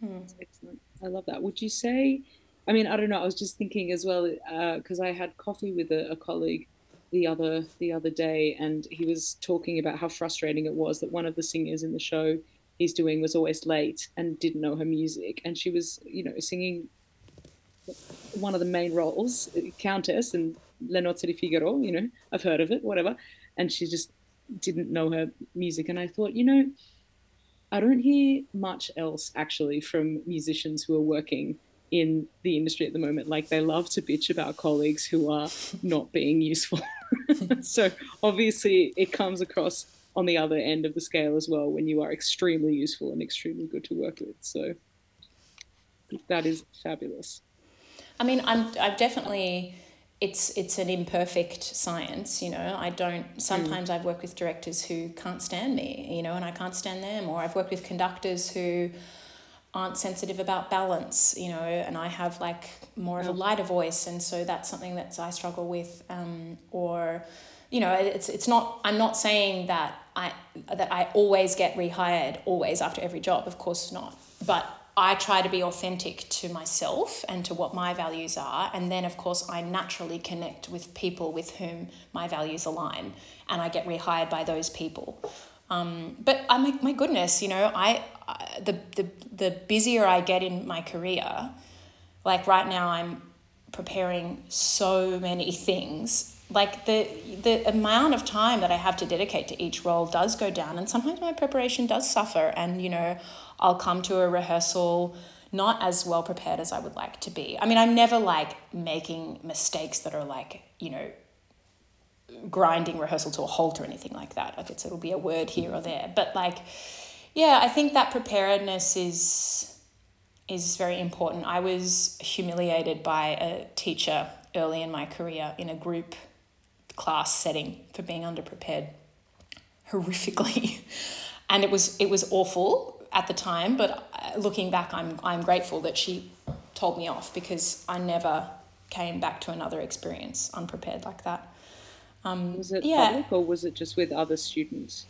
Hmm. excellent. I love that. Would you say? I mean, I don't know. I was just thinking as well because uh, I had coffee with a, a colleague the other the other day, and he was talking about how frustrating it was that one of the singers in the show he's doing was always late and didn't know her music, and she was you know singing one of the main roles, Countess and Le Nozze di Figaro. You know, I've heard of it, whatever, and she just didn't know her music, and I thought, you know. I don't hear much else actually from musicians who are working in the industry at the moment. Like they love to bitch about colleagues who are not being useful. so obviously it comes across on the other end of the scale as well when you are extremely useful and extremely good to work with. So that is fabulous. I mean, I'm I've definitely it's it's an imperfect science, you know. I don't sometimes mm. I've worked with directors who can't stand me, you know, and I can't stand them, or I've worked with conductors who aren't sensitive about balance, you know, and I have like more of a lighter voice, and so that's something that I struggle with. Um, or, you know, it's it's not. I'm not saying that I that I always get rehired always after every job. Of course not. But I try to be authentic to myself and to what my values are, and then of course I naturally connect with people with whom my values align, and I get rehired by those people. Um, but I my, my goodness, you know, I, I the, the the busier I get in my career, like right now I'm preparing so many things. Like the the amount of time that I have to dedicate to each role does go down, and sometimes my preparation does suffer. And you know, I'll come to a rehearsal not as well prepared as I would like to be. I mean, I'm never like making mistakes that are like you know grinding rehearsal to a halt or anything like that. Like it's it'll be a word here or there. But like yeah, I think that preparedness is is very important. I was humiliated by a teacher early in my career in a group class setting for being underprepared horrifically. and it was it was awful at the time, but uh, looking back I'm I'm grateful that she told me off because I never came back to another experience unprepared like that. Um, was it yeah. public or was it just with other students?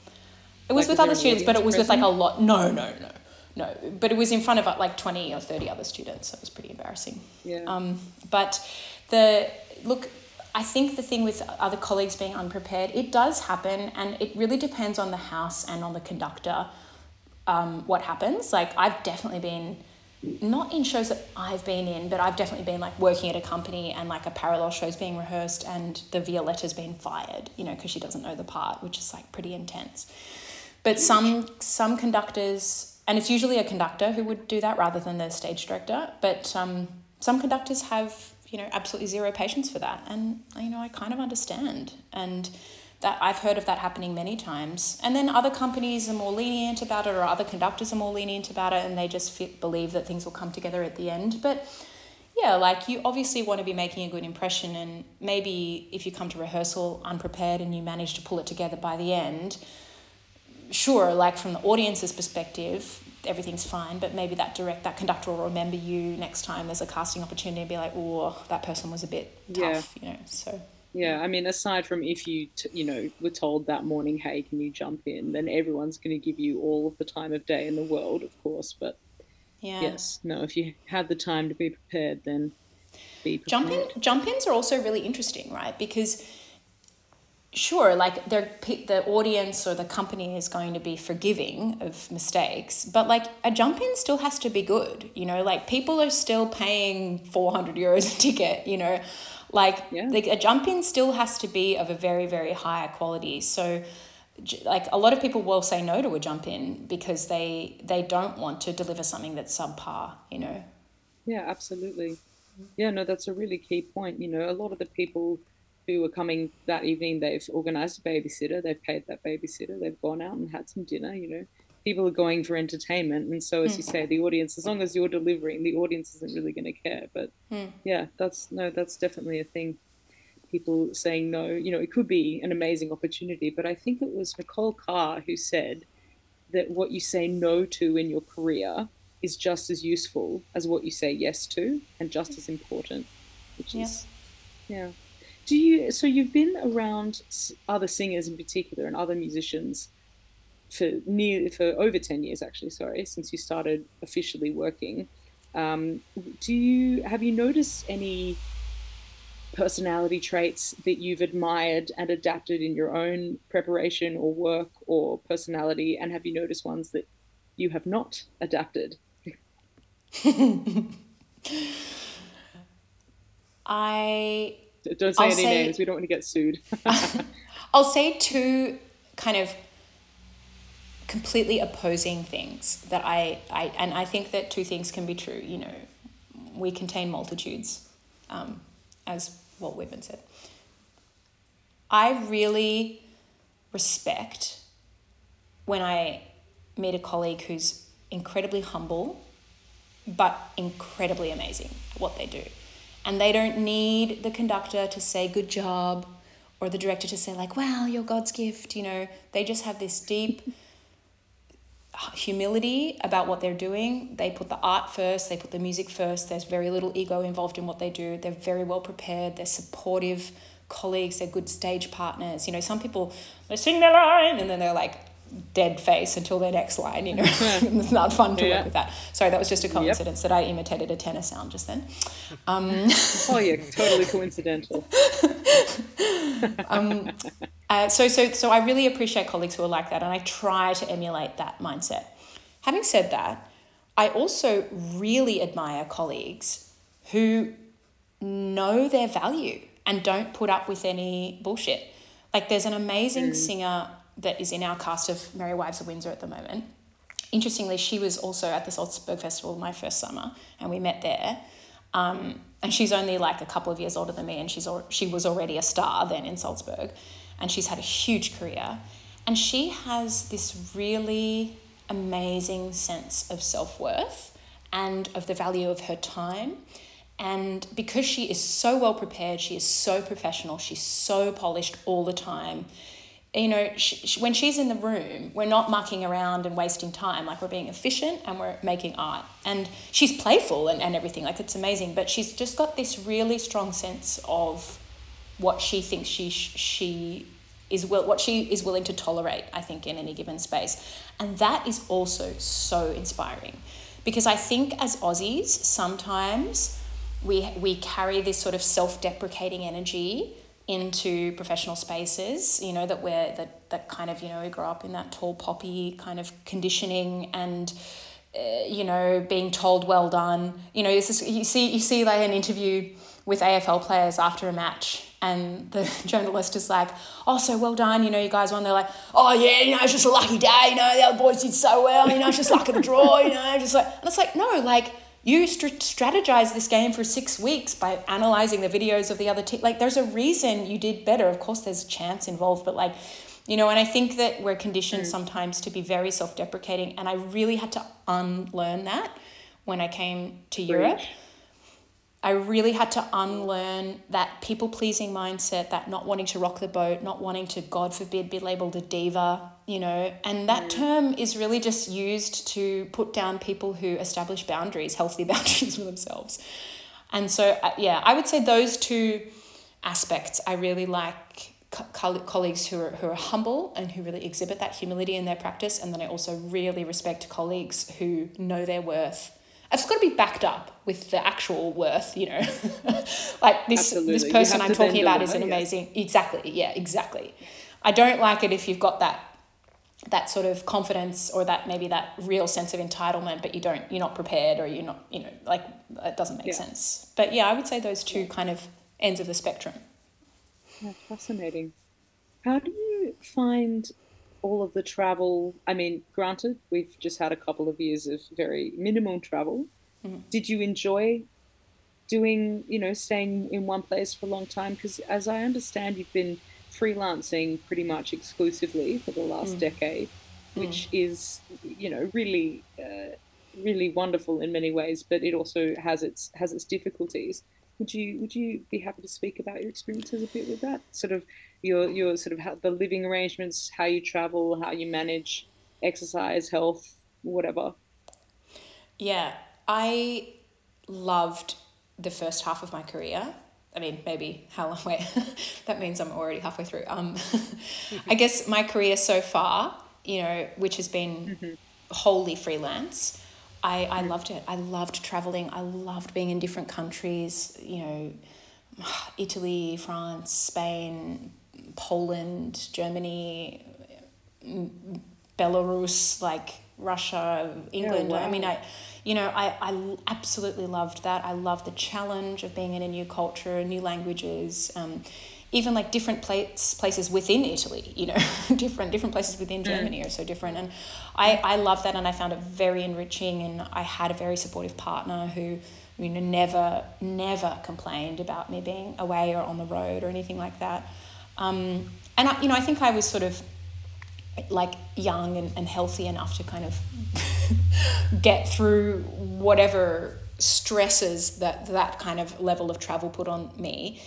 It was like, with other students, but it was present? with like a lot. No, no, no, no. But it was in front of like twenty or thirty other students. So it was pretty embarrassing. Yeah. Um, but the look, I think the thing with other colleagues being unprepared, it does happen, and it really depends on the house and on the conductor. Um, what happens? Like I've definitely been not in shows that I've been in, but I've definitely been like working at a company and like a parallel show's being rehearsed and the Violetta's been fired, you know, because she doesn't know the part, which is like pretty intense. But some some conductors, and it's usually a conductor who would do that rather than the stage director. But um, some conductors have you know absolutely zero patience for that, and you know I kind of understand and that I've heard of that happening many times. And then other companies are more lenient about it, or other conductors are more lenient about it, and they just fit, believe that things will come together at the end. But yeah, like you obviously want to be making a good impression, and maybe if you come to rehearsal unprepared and you manage to pull it together by the end, sure, like from the audience's perspective, everything's fine, but maybe that direct that conductor will remember you next time there's a casting opportunity and be like, oh, that person was a bit tough, yeah. you know. So yeah, I mean, aside from if you, t- you know, were told that morning, hey, can you jump in? Then everyone's going to give you all of the time of day in the world, of course. But yeah. yes, no, if you had the time to be prepared, then be prepared. Jump in, jump ins are also really interesting, right? Because sure, like the the audience or the company is going to be forgiving of mistakes, but like a jump in still has to be good. You know, like people are still paying four hundred euros a ticket. You know like, yeah. like a jump in still has to be of a very, very high quality. So, like a lot of people will say no to a jump in because they they don't want to deliver something that's subpar. You know. Yeah, absolutely. Yeah, no, that's a really key point. You know, a lot of the people who were coming that evening, they've organized a babysitter, they've paid that babysitter, they've gone out and had some dinner. You know, people are going for entertainment and so as mm. you say the audience as long as you're delivering the audience isn't really going to care but mm. yeah that's no that's definitely a thing people saying no you know it could be an amazing opportunity but i think it was nicole car who said that what you say no to in your career is just as useful as what you say yes to and just as important which yeah. is yeah do you so you've been around other singers in particular and other musicians for near for over 10 years actually sorry since you started officially working. Um, do you have you noticed any personality traits that you've admired and adapted in your own preparation or work or personality? And have you noticed ones that you have not adapted? I don't say I'll any say, names we don't want to get sued i'll say two kind of completely opposing things that I, I and I think that two things can be true. You know, we contain multitudes, um, as Walt Whitman said. I really respect when I meet a colleague who's incredibly humble, but incredibly amazing at what they do. And they don't need the conductor to say good job or the director to say, like, wow, you're God's gift. You know, they just have this deep humility about what they're doing. They put the art first, they put the music first. There's very little ego involved in what they do. They're very well prepared, they're supportive colleagues, they're good stage partners. You know, some people they sing their line and then they're like dead face until their next line, you know. it's not fun to yeah. work with that. Sorry, that was just a coincidence yep. that I imitated a tenor sound just then. Um, oh yeah, totally coincidental. um, uh, so, so, so I really appreciate colleagues who are like that, and I try to emulate that mindset. Having said that, I also really admire colleagues who know their value and don't put up with any bullshit. Like, there's an amazing mm. singer that is in our cast of Merry Wives of Windsor at the moment. Interestingly, she was also at the Salzburg Festival my first summer, and we met there. Um, and she's only like a couple of years older than me, and she's al- she was already a star then in Salzburg, and she's had a huge career, and she has this really amazing sense of self worth and of the value of her time. And because she is so well prepared, she is so professional, she's so polished all the time you know, she, when she's in the room, we're not mucking around and wasting time. Like we're being efficient and we're making art. And she's playful and, and everything. Like it's amazing. But she's just got this really strong sense of what she thinks she she is will what she is willing to tolerate. I think in any given space, and that is also so inspiring, because I think as Aussies sometimes we we carry this sort of self deprecating energy into professional spaces, you know, that we're that that kind of, you know, we grow up in that tall poppy kind of conditioning and uh, you know, being told well done. You know, this is, you see you see like an interview with AFL players after a match and the journalist is like, oh, so well done, you know, you guys won. They're like, oh, yeah, you know, it's just a lucky day, you know, the other boys did so well, you know, it's just luck of the draw, you know, just like, and it's like, no, like, you st- strategize this game for six weeks by analyzing the videos of the other team. Like, there's a reason you did better. Of course, there's chance involved, but like, you know, and I think that we're conditioned mm. sometimes to be very self deprecating. And I really had to unlearn that when I came to Europe. I really had to unlearn that people pleasing mindset, that not wanting to rock the boat, not wanting to, God forbid, be labeled a diva, you know. And that mm. term is really just used to put down people who establish boundaries, healthy boundaries for themselves. And so, uh, yeah, I would say those two aspects I really like co- colleagues who are, who are humble and who really exhibit that humility in their practice. And then I also really respect colleagues who know their worth it's got to be backed up with the actual worth, you know. like this Absolutely. this person I'm talking about is an amazing exactly, yeah, exactly. I don't like it if you've got that that sort of confidence or that maybe that real sense of entitlement, but you don't you're not prepared or you're not, you know, like it doesn't make yeah. sense. But yeah, I would say those two kind of ends of the spectrum. Yeah, fascinating. How do you find all of the travel. I mean, granted, we've just had a couple of years of very minimal travel. Mm-hmm. Did you enjoy doing, you know, staying in one place for a long time? Because as I understand, you've been freelancing pretty much exclusively for the last mm. decade, which mm. is, you know, really, uh, really wonderful in many ways. But it also has its has its difficulties. Would you would you be happy to speak about your experiences a bit with that? Sort of your your sort of how, the living arrangements, how you travel, how you manage exercise, health, whatever. Yeah, I loved the first half of my career. I mean, maybe how long? Wait, that means I'm already halfway through. Um, I guess my career so far, you know, which has been mm-hmm. wholly freelance. I, I loved it. I loved traveling. I loved being in different countries, you know, Italy, France, Spain, Poland, Germany, Belarus, like Russia, England. wow. I mean, I, you know, I, I absolutely loved that. I loved the challenge of being in a new culture, new languages, um, even like different place, places within Italy, you know, different different places within mm. Germany mm. are so different. And I, I love that and I found it very enriching and I had a very supportive partner who, you know, never, never complained about me being away or on the road or anything like that. Um, and I, you know, I think I was sort of like young and, and healthy enough to kind of get through whatever stresses that that kind of level of travel put on me.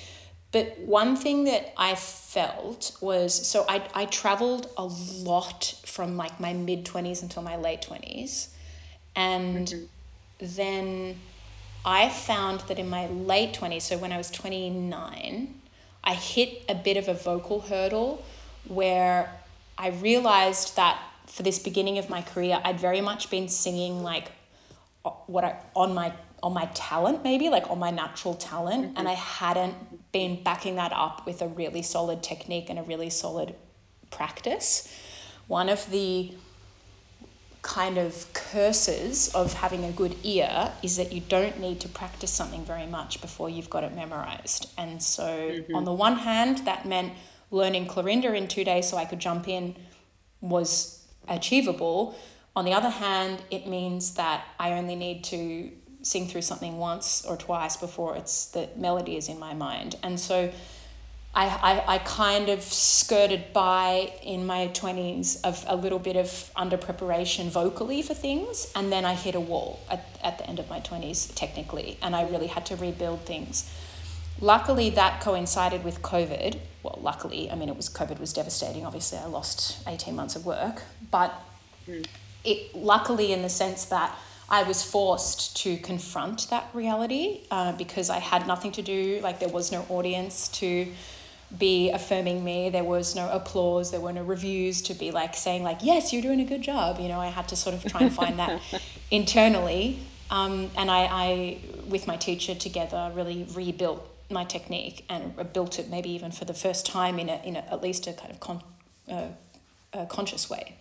But one thing that I felt was so I, I traveled a lot from like my mid 20s until my late 20s. And mm-hmm. then I found that in my late 20s, so when I was 29, I hit a bit of a vocal hurdle where I realized that for this beginning of my career, I'd very much been singing like what I on my on my talent maybe like on my natural talent mm-hmm. and I hadn't been backing that up with a really solid technique and a really solid practice. One of the kind of curses of having a good ear is that you don't need to practice something very much before you've got it memorized. And so, mm-hmm. on the one hand, that meant learning Clorinda in two days so I could jump in was achievable. On the other hand, it means that I only need to sing through something once or twice before it's the melody is in my mind. And so I, I, I kind of skirted by in my 20s of a little bit of under preparation vocally for things, and then I hit a wall at, at the end of my 20s, technically, and I really had to rebuild things. Luckily, that coincided with COVID. Well, luckily, I mean, it was COVID was devastating. Obviously, I lost 18 months of work, but mm. it luckily in the sense that I was forced to confront that reality uh, because I had nothing to do. Like there was no audience to be affirming me. There was no applause. There were no reviews to be like saying like, yes, you're doing a good job. You know, I had to sort of try and find that internally. Um, and I, I, with my teacher together, really rebuilt my technique and built it maybe even for the first time in a, in a, at least a kind of con, uh, a conscious way.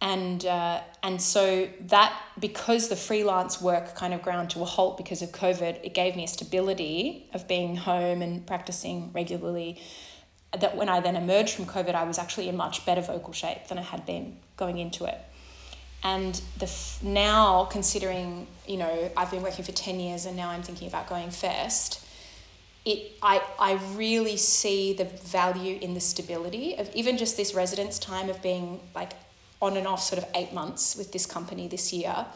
And uh, and so that because the freelance work kind of ground to a halt because of COVID, it gave me a stability of being home and practicing regularly. That when I then emerged from COVID, I was actually in much better vocal shape than I had been going into it. And the f- now considering you know I've been working for ten years and now I'm thinking about going fest. It, I, I really see the value in the stability of even just this residence time of being like on and off sort of eight months with this company this year,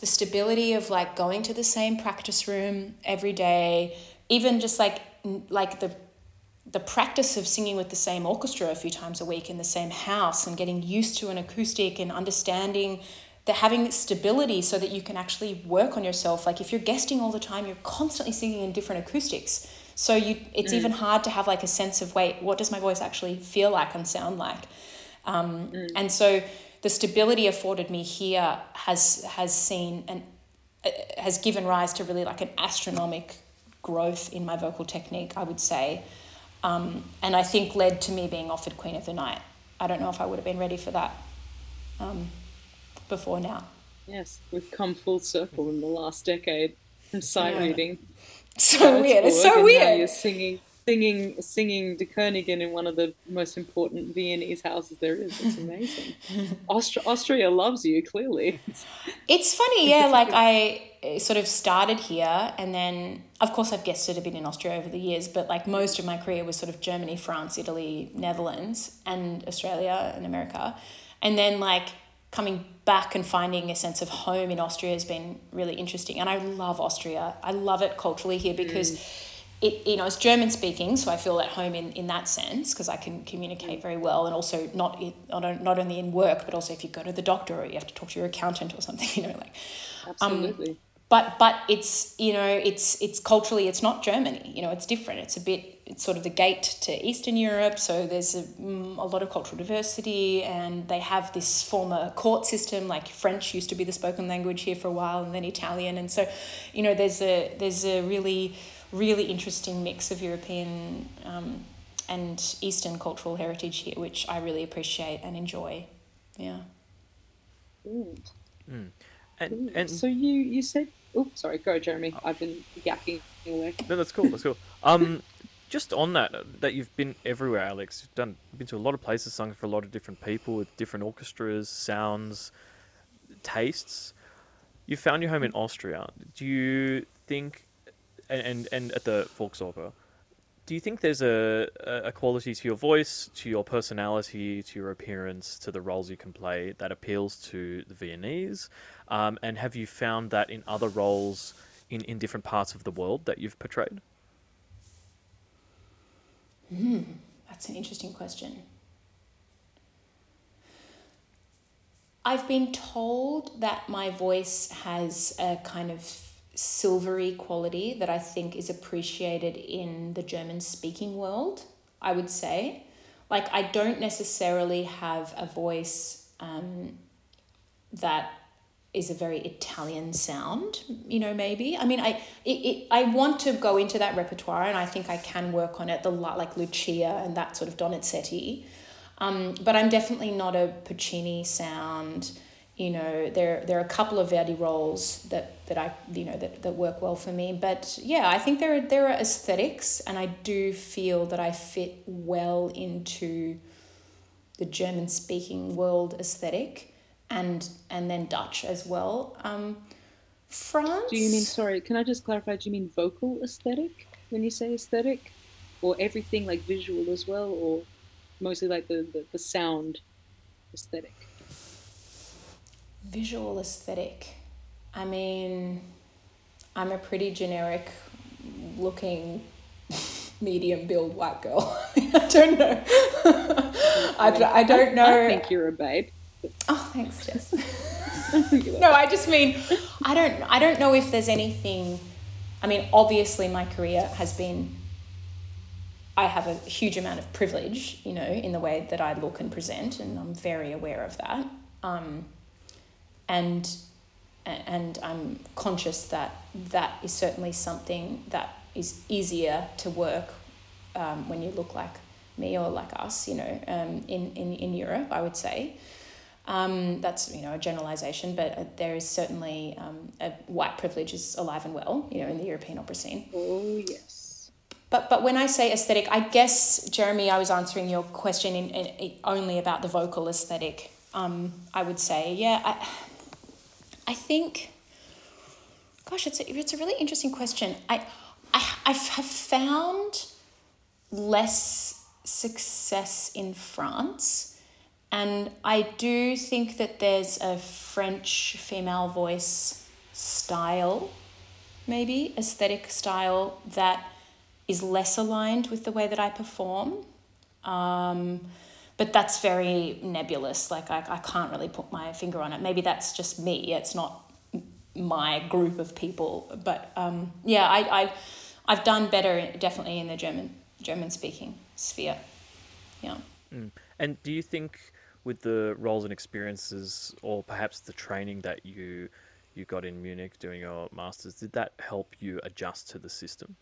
the stability of like going to the same practice room every day, even just like like the the practice of singing with the same orchestra a few times a week in the same house and getting used to an acoustic and understanding that having stability so that you can actually work on yourself. Like if you're guesting all the time you're constantly singing in different acoustics. So you it's mm. even hard to have like a sense of wait what does my voice actually feel like and sound like um, mm. And so the stability afforded me here has has seen and uh, has given rise to really like an astronomic growth in my vocal technique, I would say, um, and I think led to me being offered Queen of the Night. I don't know if I would have been ready for that um, before now. Yes, we've come full circle in the last decade from sight yeah. reading. So weird. It's so weird. You're singing singing singing die Königin in one of the most important Viennese houses there is. It's amazing. Austria, Austria loves you clearly. It's funny, yeah. Like I eh, sort of started here, and then of course I've guested a bit in Austria over the years, but like most of my career was sort of Germany, France, Italy, Netherlands, and Australia and America, and then like coming back and finding a sense of home in Austria has been really interesting. And I love Austria. I love it culturally here because. Mm it you know it's German speaking, so I feel at home in, in that sense because I can communicate very well, and also not not not only in work, but also if you go to the doctor or you have to talk to your accountant or something, you know, like absolutely. Um, but but it's you know it's it's culturally it's not Germany, you know, it's different. It's a bit it's sort of the gate to Eastern Europe, so there's a, mm, a lot of cultural diversity, and they have this former court system. Like French used to be the spoken language here for a while, and then Italian, and so you know there's a there's a really really interesting mix of European um, and Eastern cultural heritage here, which I really appreciate and enjoy. Yeah. Good. Mm. And, and so you you said, oh, sorry, go, Jeremy. I've been yapping away. No, that's cool. That's cool. Um, just on that, that you've been everywhere, Alex. You've done been to a lot of places, sung for a lot of different people with different orchestras, sounds, tastes. You found your home in Austria. Do you think and, and, and at the Volksoper, do you think there's a, a quality to your voice, to your personality, to your appearance, to the roles you can play that appeals to the Viennese? Um, and have you found that in other roles in, in different parts of the world that you've portrayed? Mm, that's an interesting question. I've been told that my voice has a kind of silvery quality that I think is appreciated in the German speaking world, I would say. Like, I don't necessarily have a voice um, that is a very Italian sound, you know, maybe. I mean, I it, it, I want to go into that repertoire and I think I can work on it, the like Lucia and that sort of Donizetti. Um, but I'm definitely not a Puccini sound you know there there are a couple of Verdi roles that that I you know that, that work well for me. But yeah I think there are there are aesthetics and I do feel that I fit well into the German speaking world aesthetic and and then Dutch as well. Um, France? Do you mean sorry can I just clarify do you mean vocal aesthetic when you say aesthetic? Or everything like visual as well or mostly like the, the, the sound aesthetic visual aesthetic. I mean, I'm a pretty generic looking medium build white girl. I don't know. I, I don't know. I think you're a babe. Oh, thanks, Jess. no, I just mean I don't I don't know if there's anything I mean, obviously my career has been I have a huge amount of privilege, you know, in the way that I look and present, and I'm very aware of that. Um, and and I'm conscious that that is certainly something that is easier to work um, when you look like me or like us, you know, um, in, in, in Europe, I would say. Um, that's you know a generalization, but uh, there is certainly um, a white privilege is alive and well, you know, in the European opera scene. Oh yes. But but when I say aesthetic, I guess Jeremy, I was answering your question in, in, in only about the vocal aesthetic. Um, I would say, yeah, I, I think. Gosh, it's a, it's a really interesting question. I, I I have found less success in France and I do think that there's a French female voice style, maybe aesthetic style, that is less aligned with the way that I perform. Um, but that's very nebulous. Like, I, I can't really put my finger on it. Maybe that's just me. It's not my group of people. But um, yeah, I, I, I've done better definitely in the German German speaking sphere. Yeah. Mm. And do you think with the roles and experiences, or perhaps the training that you you got in Munich doing your masters, did that help you adjust to the system?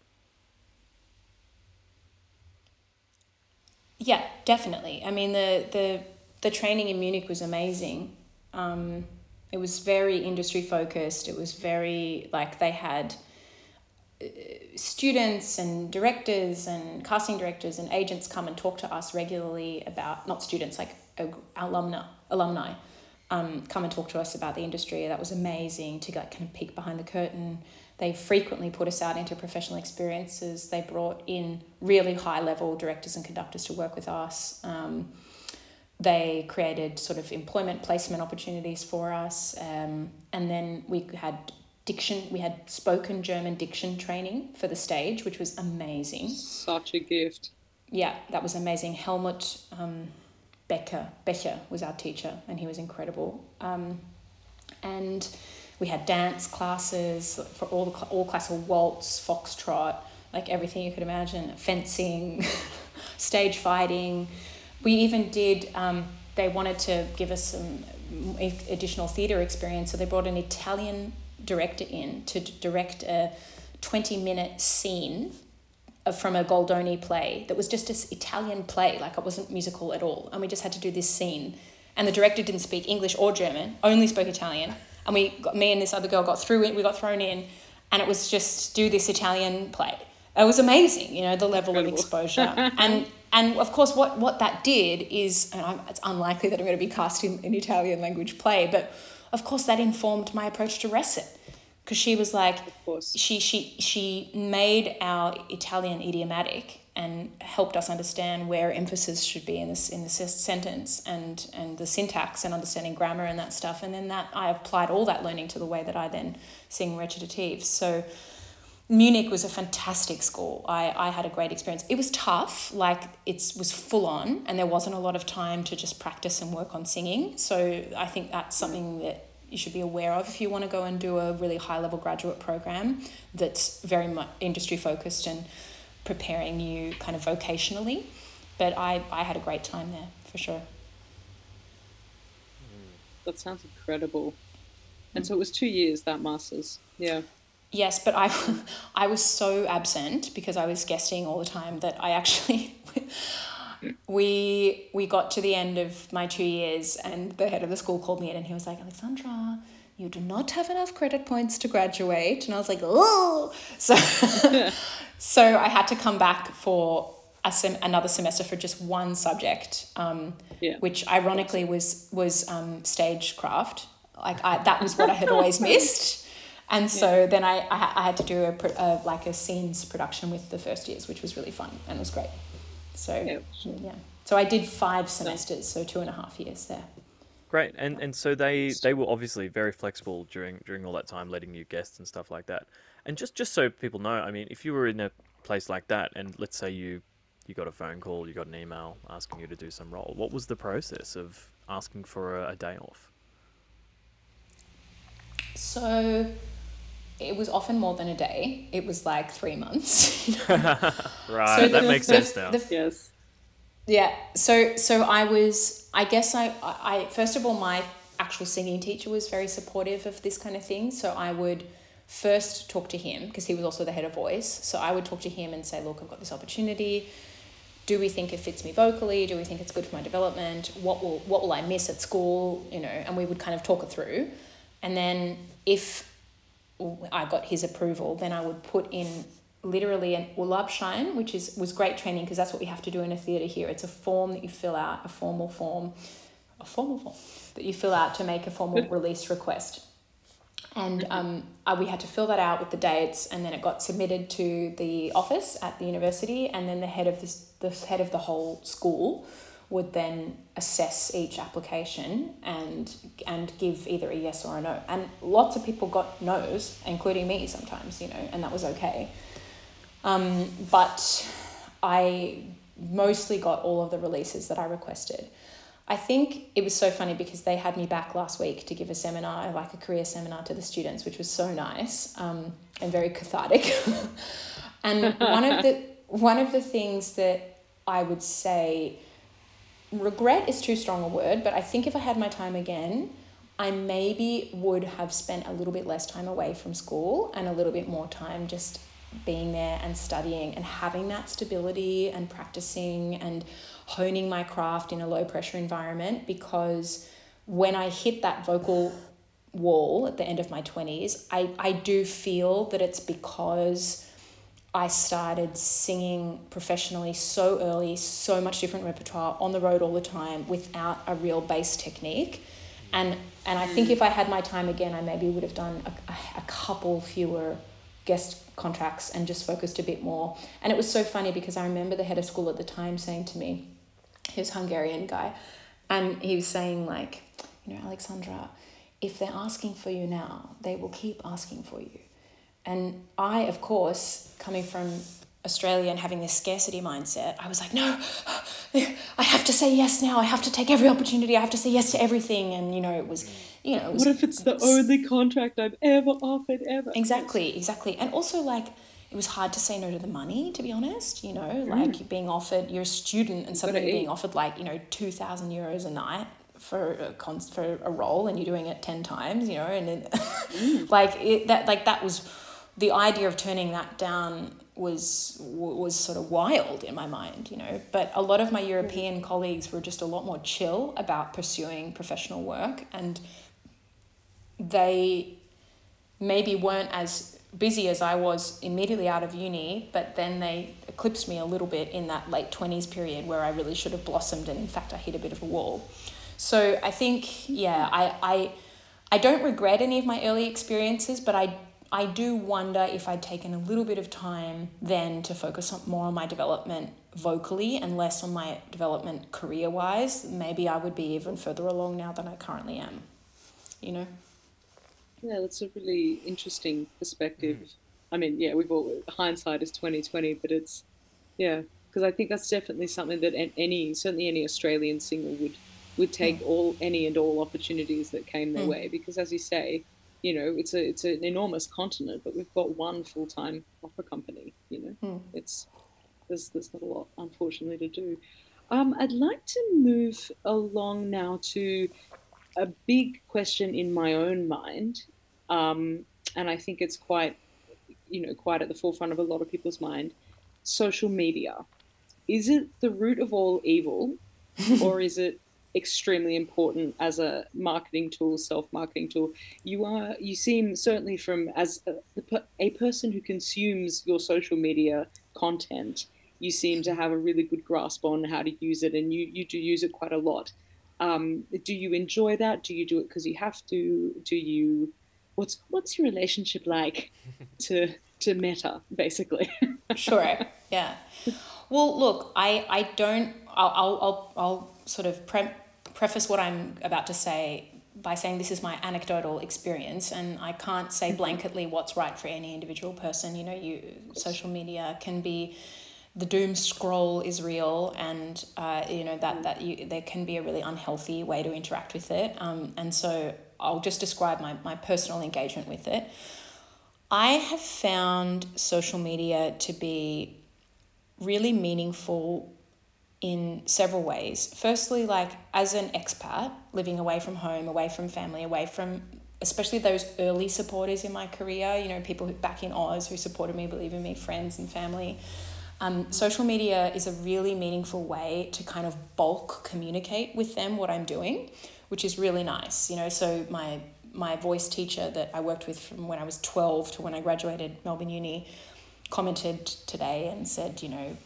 Yeah, definitely. I mean, the the the training in Munich was amazing. Um, it was very industry focused. It was very like they had uh, students and directors and casting directors and agents come and talk to us regularly about not students like alumni alumni um, come and talk to us about the industry. That was amazing to like kind of peek behind the curtain. They frequently put us out into professional experiences. They brought in really high level directors and conductors to work with us. Um, they created sort of employment placement opportunities for us. Um, and then we had diction, we had spoken German diction training for the stage, which was amazing. Such a gift. Yeah, that was amazing. Helmut. Um, Becker, Becher was our teacher, and he was incredible. Um, and we had dance classes for all the all classical waltz, foxtrot, like everything you could imagine, fencing, stage fighting. We even did. Um, they wanted to give us some additional theatre experience, so they brought an Italian director in to direct a twenty minute scene from a Goldoni play that was just an Italian play, like it wasn't musical at all. And we just had to do this scene. And the director didn't speak English or German, only spoke Italian. And we got, me and this other girl got through it, we got thrown in, and it was just do this Italian play. It was amazing, you know, the level Incredible. of exposure. and and of course, what, what that did is, and I'm, it's unlikely that I'm going to be cast in an Italian language play, but of course, that informed my approach to Recit because she was like she she she made our Italian idiomatic and helped us understand where emphasis should be in this in the sentence and and the syntax and understanding grammar and that stuff and then that I applied all that learning to the way that I then sing recitatives so Munich was a fantastic school. I, I had a great experience. It was tough, like it was full on, and there wasn't a lot of time to just practice and work on singing. So I think that's something that you should be aware of if you want to go and do a really high level graduate program that's very much industry focused and preparing you kind of vocationally. But I, I had a great time there for sure. That sounds incredible. And mm. so it was two years that master's. Yeah. Yes, but I, I was so absent because I was guesting all the time that I actually we we got to the end of my two years and the head of the school called me in and he was like alexandra you do not have enough credit points to graduate and i was like oh so so i had to come back for a sem- another semester for just one subject um, yeah. which ironically was was um, stagecraft like I, that was what i had always missed and so yeah. then I, I, I had to do a, a like a scenes production with the first years which was really fun and it was great so yeah, yeah. So I did five semesters, so two and a half years there. Great, and and so they they were obviously very flexible during during all that time, letting you guests and stuff like that. And just just so people know, I mean, if you were in a place like that, and let's say you you got a phone call, you got an email asking you to do some role, what was the process of asking for a, a day off? So it was often more than a day. It was like three months. right, so that the, makes the, sense now. The, yes. Yeah. So so I was. I guess I I first of all my actual singing teacher was very supportive of this kind of thing. So I would first talk to him because he was also the head of voice. So I would talk to him and say, look, I've got this opportunity. do we think it fits me vocally? Do we think it's good for my development? What will what will I miss at school? You know, and we would kind of talk it through. And then if I got his approval, then I would put in literally an Urlaubsschein, which is was great training because that's what we have to do in a theatre here. It's a form that you fill out, a formal form, a formal form that you fill out to make a formal release request. And um, we had to fill that out with the dates, and then it got submitted to the office at the university, and then the head of this, the head of the whole school would then assess each application and and give either a yes or a no. And lots of people got no's, including me sometimes, you know, and that was okay. Um, but I mostly got all of the releases that I requested. I think it was so funny because they had me back last week to give a seminar, like a career seminar to the students, which was so nice um, and very cathartic. and one of the one of the things that I would say, regret is too strong a word, but I think if I had my time again, I maybe would have spent a little bit less time away from school and a little bit more time just being there and studying and having that stability and practicing and honing my craft in a low pressure environment because when I hit that vocal wall at the end of my 20s, I, I do feel that it's because I started singing professionally so early, so much different repertoire on the road all the time without a real base technique. And, and I think if I had my time again, I maybe would have done a, a couple fewer guest contracts and just focused a bit more. And it was so funny because I remember the head of school at the time saying to me, he was Hungarian guy, and he was saying like, you know, Alexandra, if they're asking for you now, they will keep asking for you. And I, of course, coming from Australia and having this scarcity mindset, I was like, no, I have to say yes now. I have to take every opportunity. I have to say yes to everything. And you know, it was, you know, was, what if it's the only contract I've ever offered ever? Exactly, exactly. And also like it was hard to say no to the money, to be honest. You know, like mm. being offered, you're a student and suddenly being offered like, you know, 2,000 euros a night for a con- for a role and you're doing it 10 times, you know, and then, mm. like it, that, like that was the idea of turning that down was was sort of wild in my mind, you know. But a lot of my European colleagues were just a lot more chill about pursuing professional work, and they maybe weren't as busy as I was immediately out of uni, but then they eclipsed me a little bit in that late twenties period where I really should have blossomed, and in fact, I hit a bit of a wall. So I think, yeah, I I I don't regret any of my early experiences, but I I do wonder if I'd taken a little bit of time then to focus on, more on my development vocally and less on my development career wise. Maybe I would be even further along now than I currently am. You know? Yeah, that's a really interesting perspective. Mm. I mean, yeah, we've all hindsight is twenty twenty, but it's yeah, because I think that's definitely something that any certainly any Australian singer would would take mm. all any and all opportunities that came their mm. way because, as you say, you know, it's a it's an enormous continent, but we've got one full time opera company. You know, mm. it's there's there's not a lot, unfortunately, to do. Um, I'd like to move along now to a big question in my own mind, um, and I think it's quite, you know, quite at the forefront of a lot of people's mind. Social media, is it the root of all evil, or is it extremely important as a marketing tool, self-marketing tool. You are, you seem certainly from as a, a person who consumes your social media content, you seem to have a really good grasp on how to use it, and you you do use it quite a lot. Um, do you enjoy that? Do you do it because you have to? Do you? What's what's your relationship like to to Meta, basically? sure. Yeah. Well, look, I I don't. I'll I'll I'll, sort of pre- preface what I'm about to say by saying this is my anecdotal experience and I can't say mm-hmm. blanketly what's right for any individual person. You know, you social media can be the doom scroll is real and uh, you know that that you there can be a really unhealthy way to interact with it um, and so I'll just describe my, my personal engagement with it. I have found social media to be really meaningful in several ways. Firstly, like as an expat living away from home, away from family, away from especially those early supporters in my career, you know, people back in Oz who supported me, believe in me, friends and family. Um, social media is a really meaningful way to kind of bulk communicate with them what I'm doing, which is really nice. You know, so my my voice teacher that I worked with from when I was 12 to when I graduated Melbourne Uni commented today and said, you know,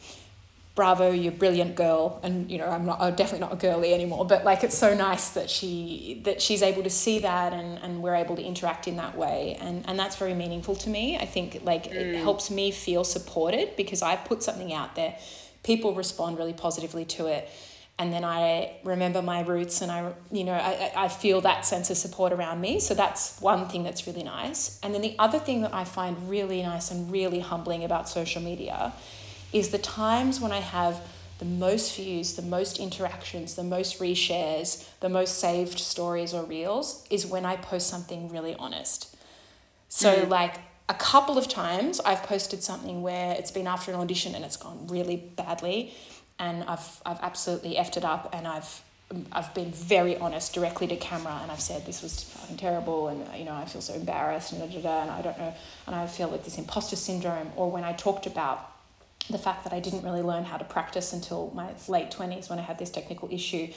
bravo, you're brilliant girl. And, you know, I'm not, I'm definitely not a girly anymore, but like, it's so nice that she, that she's able to see that and, and we're able to interact in that way. And, and that's very meaningful to me. I think like mm. it helps me feel supported because I put something out there, people respond really positively to it. And then I remember my roots and I, you know, I, I feel that sense of support around me. So that's one thing that's really nice. And then the other thing that I find really nice and really humbling about social media is the times when I have the most views, the most interactions, the most reshares, the most saved stories or reels is when I post something really honest. So, mm. like a couple of times, I've posted something where it's been after an audition and it's gone really badly, and I've I've absolutely effed it up, and I've I've been very honest directly to camera, and I've said this was fucking terrible, and you know I feel so embarrassed, and da, da, da, and I don't know, and I feel like this imposter syndrome, or when I talked about the fact that I didn't really learn how to practice until my late 20s when I had this technical issue.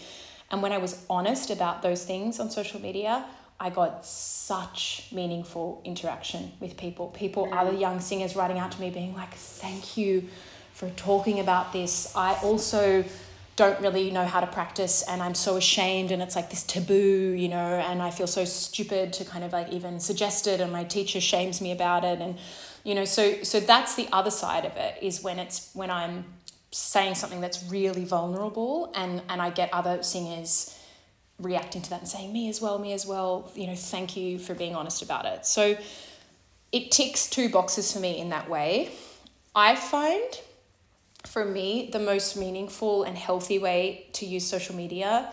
And when I was honest about those things on social media, I got such meaningful interaction with people. People, mm. other young singers writing out to me being like, thank you for talking about this. I also don't really know how to practice and I'm so ashamed and it's like this taboo, you know, and I feel so stupid to kind of like even suggest it and my teacher shames me about it and you know so so that's the other side of it is when it's when i'm saying something that's really vulnerable and and i get other singers reacting to that and saying me as well me as well you know thank you for being honest about it. So it ticks two boxes for me in that way. I find for me the most meaningful and healthy way to use social media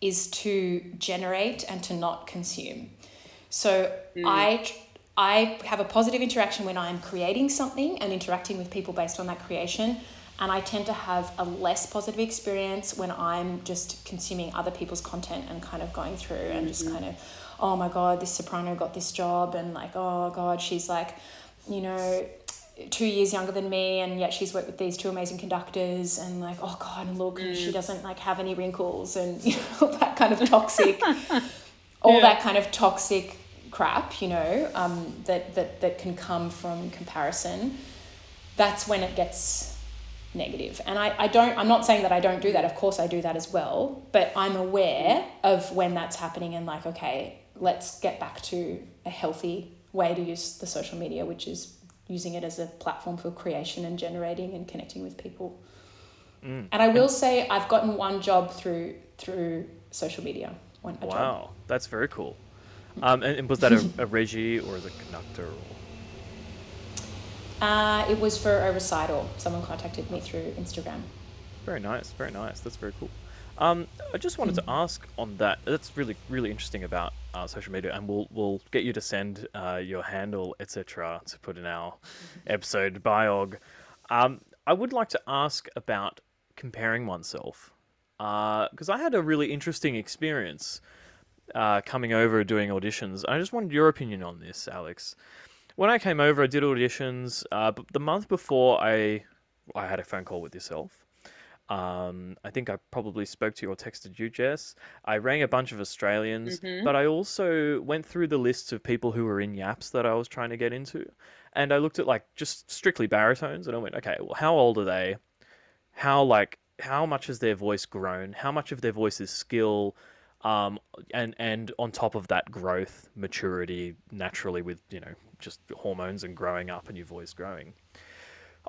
is to generate and to not consume. So mm. i I have a positive interaction when I'm creating something and interacting with people based on that creation. And I tend to have a less positive experience when I'm just consuming other people's content and kind of going through and just mm-hmm. kind of, oh my God, this soprano got this job. And like, oh God, she's like, you know, two years younger than me and yet she's worked with these two amazing conductors and like oh god and look mm. she doesn't like have any wrinkles and you know that kind of toxic all yeah. that kind of toxic crap, you know, um, that, that, that can come from comparison, that's when it gets negative. And I, I don't, I'm not saying that I don't do that. Of course I do that as well, but I'm aware of when that's happening and like, okay, let's get back to a healthy way to use the social media, which is using it as a platform for creation and generating and connecting with people. Mm. And I will say I've gotten one job through through social media. One, wow, job. that's very cool. Um, and, and, was that a, a regie or a conductor? Uh, it was for a recital. Someone contacted me through Instagram. Very nice, very nice. That's very cool. Um, I just wanted to ask on that. That's really, really interesting about uh, social media, and we'll we'll get you to send uh, your handle, etc., to put in our episode biog. Um, I would like to ask about comparing oneself because uh, I had a really interesting experience uh, coming over doing auditions. I just wanted your opinion on this, Alex. When I came over, I did auditions. Uh, but the month before, I I had a phone call with yourself. Um, I think I probably spoke to you or texted you, Jess. I rang a bunch of Australians, mm-hmm. but I also went through the lists of people who were in yaps that I was trying to get into, and I looked at like just strictly baritones, and I went, okay, well, how old are they? How like how much has their voice grown? How much of their voice is skill? Um, and and on top of that growth, maturity naturally with you know just hormones and growing up and your voice growing.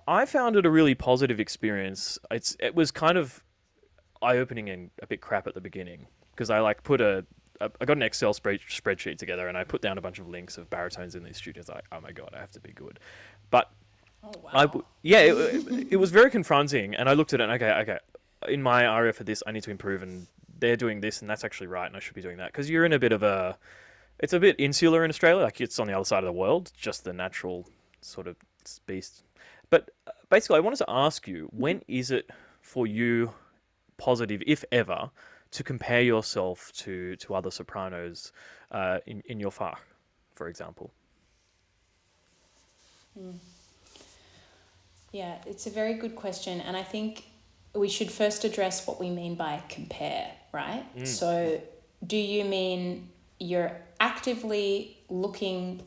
I found it a really positive experience. It's it was kind of eye opening and a bit crap at the beginning because I like put a I got an Excel spreadsheet together and I put down a bunch of links of baritones in these studios. Like, oh my god, I have to be good. But oh, wow. I yeah, it, it was very confronting. And I looked at it. and Okay, okay. In my area for this, I need to improve and they're doing this and that's actually right and I should be doing that because you're in a bit of a it's a bit insular in Australia like it's on the other side of the world just the natural sort of beast but uh, basically I wanted to ask you when is it for you positive if ever to compare yourself to to other sopranos uh, in in your fach for example mm. Yeah, it's a very good question. And I think we should first address what we mean by compare, right? So, do you mean you're actively looking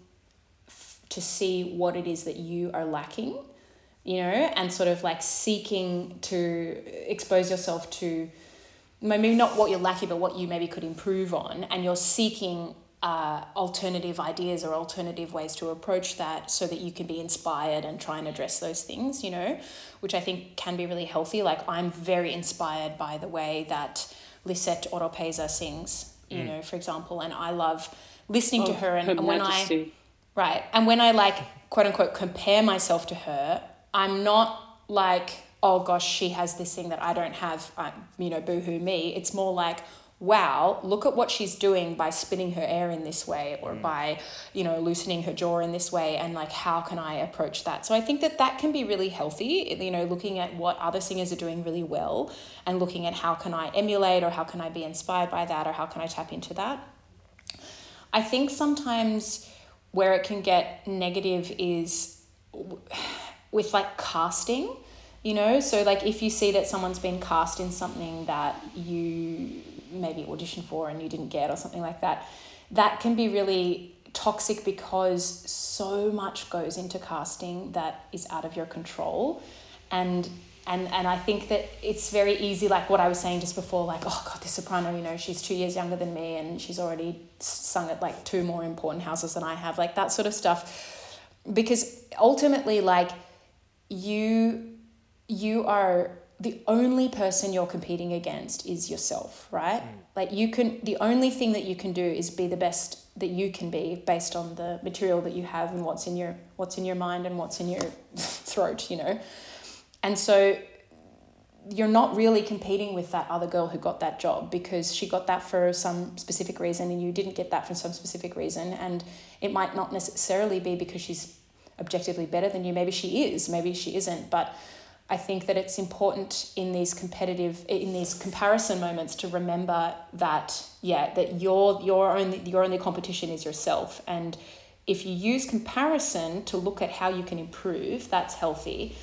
f- to see what it is that you are lacking, you know, and sort of like seeking to expose yourself to maybe not what you're lacking, but what you maybe could improve on, and you're seeking uh, alternative ideas or alternative ways to approach that so that you can be inspired and try and address those things, you know, which I think can be really healthy. Like, I'm very inspired by the way that Lisette Oropesa sings, you know, for example, and I love listening to Oh, her. And, Her and when I, Right. And when I like quote unquote compare myself to her, I'm not like, oh gosh, she has this thing that I don't have, um, you know, boohoo me. It's more like, wow, look at what she's doing by spinning her air in this way or mm. by, you know, loosening her jaw in this way. And like, how can I approach that? So I think that that can be really healthy, you know, looking at what other singers are doing really well and looking at how can I emulate or how can I be inspired by that or how can I tap into that. I think sometimes where it can get negative is with like casting, you know? So, like, if you see that someone's been cast in something that you maybe auditioned for and you didn't get or something like that, that can be really toxic because so much goes into casting that is out of your control. And and and I think that it's very easy, like what I was saying just before, like, oh God, this soprano, you know, she's two years younger than me and she's already sung at like two more important houses than I have, like that sort of stuff. Because ultimately, like, you you are the only person you're competing against is yourself, right? Mm. Like you can the only thing that you can do is be the best that you can be based on the material that you have and what's in your what's in your mind and what's in your throat, you know. And so you're not really competing with that other girl who got that job because she got that for some specific reason and you didn't get that for some specific reason and it might not necessarily be because she's objectively better than you maybe she is maybe she isn't but i think that it's important in these competitive in these comparison moments to remember that yeah that your your only your only competition is yourself. And if you use comparison to look at how you can improve that's healthy.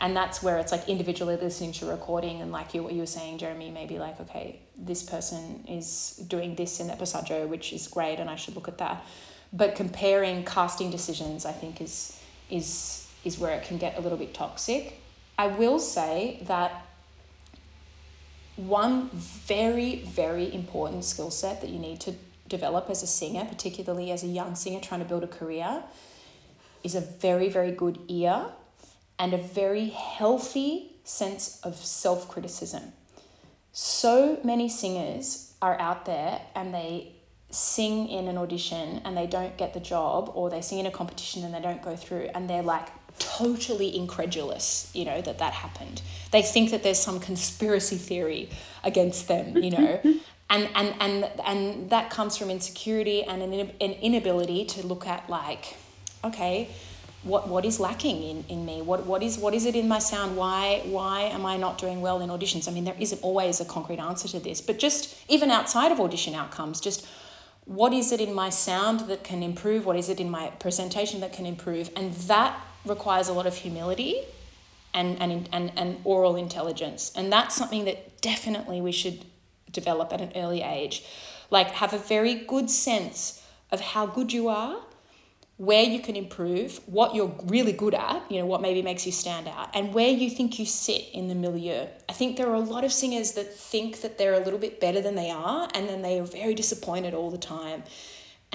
And that's where it's like individually listening to recording and like you what you were saying jeremy maybe like okay this person is doing this in that passaggio which is great and i should look at that. But comparing casting decisions i think is is is where it can get a little bit toxic i will say that one very very important skill set that you need to develop as a singer particularly as a young singer trying to build a career is a very very good ear and a very healthy sense of self criticism. So many singers are out there and they sing in an audition and they don't get the job, or they sing in a competition and they don't go through, and they're like totally incredulous, you know, that that happened. They think that there's some conspiracy theory against them, you know. And, and, and, and that comes from insecurity and an, an inability to look at like, okay, what what is lacking in, in me? What what is what is it in my sound? Why why am i not doing well in auditions? I mean there isn't always a concrete answer to this but just even outside of audition outcomes just what is it in my sound that can improve? What is it in my presentation that can improve? And that requires a lot of humility and and and, and aural intelligence and that's something that definitely we should develop at an early age like have a very good sense of how good you are where you can improve, what you're really good at, you know, what maybe makes you stand out, and where you think you sit in the milieu. I think there are a lot of singers that think that they're a little bit better than they are, and then they are very disappointed all the time.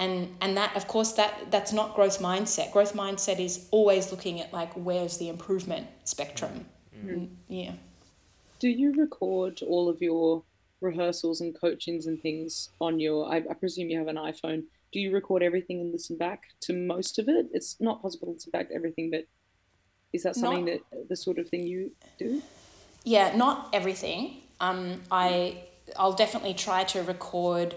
And and that of course that that's not growth mindset. Growth mindset is always looking at like where's the improvement spectrum. Yeah. Do you record all of your rehearsals and coachings and things on your? I, I presume you have an iPhone. Do you record everything and listen back to most of it? It's not possible to listen back to everything, but is that something Not- that the sort of thing you do? Yeah, not everything. Um, I I'll definitely try to record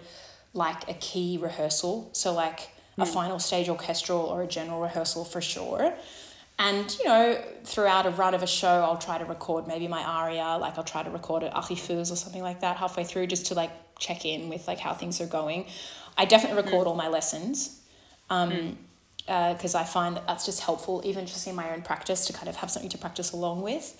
like a key rehearsal, so like a final stage orchestral or a general rehearsal for sure. And you know, throughout a run of a show, I'll try to record maybe my aria, like I'll try to record it Archifus or something like that halfway through, just to like check in with like how things are going. I definitely record all my lessons. Um, because uh, I find that that's just helpful, even just in my own practice, to kind of have something to practice along with.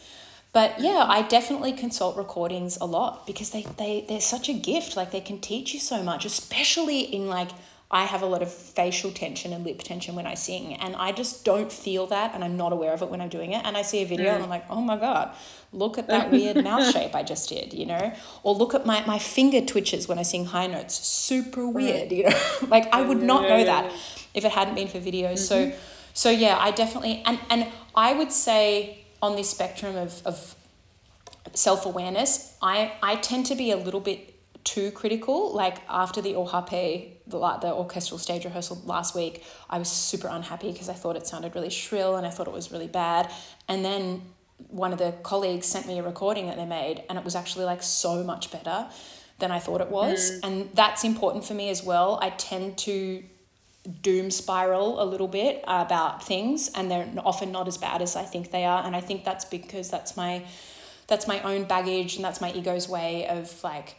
But yeah, I definitely consult recordings a lot because they, they, they're such a gift. Like they can teach you so much, especially in like, I have a lot of facial tension and lip tension when I sing, and I just don't feel that, and I'm not aware of it when I'm doing it. And I see a video, mm. and I'm like, oh my god, look at that weird mouth shape I just did, you know? Or look at my, my finger twitches when I sing high notes, super weird, you know? like I would not know that if it hadn't been for videos. Mm-hmm. So, so yeah, I definitely, and, and I would say on this spectrum of, of self awareness, I, I tend to be a little bit too critical. Like after the OHP, the, the orchestral stage rehearsal last week, I was super unhappy because I thought it sounded really shrill and I thought it was really bad. And then one of the colleagues sent me a recording that they made and it was actually like so much better than I thought it was. Mm. And that's important for me as well. I tend to doom spiral a little bit about things and they're often not as bad as I think they are. And I think that's because that's my that's my own baggage and that's my ego's way of like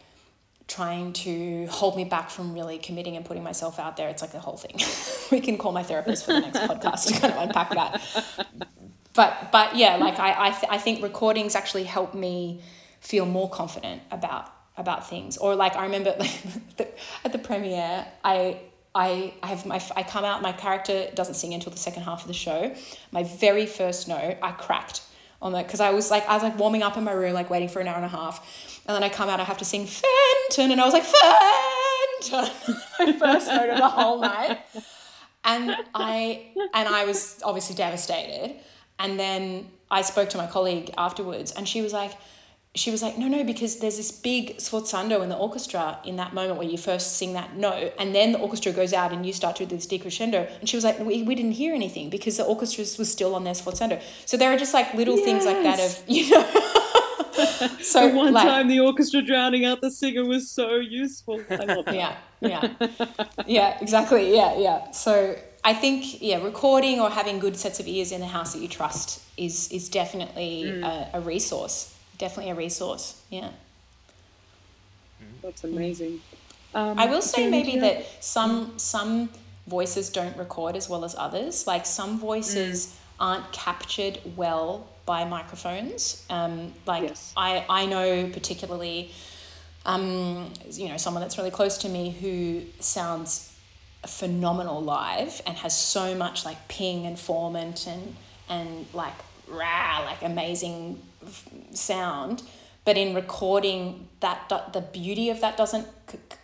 trying to hold me back from really committing and putting myself out there. It's like the whole thing. we can call my therapist for the next podcast to kind of unpack that. But but yeah, like I I, th- I think recordings actually help me feel more confident about about things. Or like I remember like the, at the premiere, I I, I have my I come out my character doesn't sing until the second half of the show. My very first note I cracked on that because I was like I was like warming up in my room like waiting for an hour and a half, and then I come out I have to sing Fenton and I was like Fenton! My first note of the whole night, and I and I was obviously devastated, and then I spoke to my colleague afterwards and she was like she was like, no, no, because there's this big sforzando in the orchestra in that moment where you first sing that note, and then the orchestra goes out and you start to do this decrescendo. And she was like, we, we didn't hear anything because the orchestra was still on their sforzando. So there are just like little yes. things like that of, you know. so the one like, time the orchestra drowning out the singer was so useful. I love that. Yeah, yeah, yeah, exactly. Yeah, yeah. So I think yeah, recording or having good sets of ears in the house that you trust is is definitely mm. a, a resource definitely a resource. Yeah. That's amazing. Um, I will say maybe that some some voices don't record as well as others. Like some voices mm. aren't captured well by microphones. Um, like yes. I I know particularly, um, you know, someone that's really close to me who sounds phenomenal live and has so much like ping and formant and and like rah like amazing sound but in recording that the beauty of that doesn't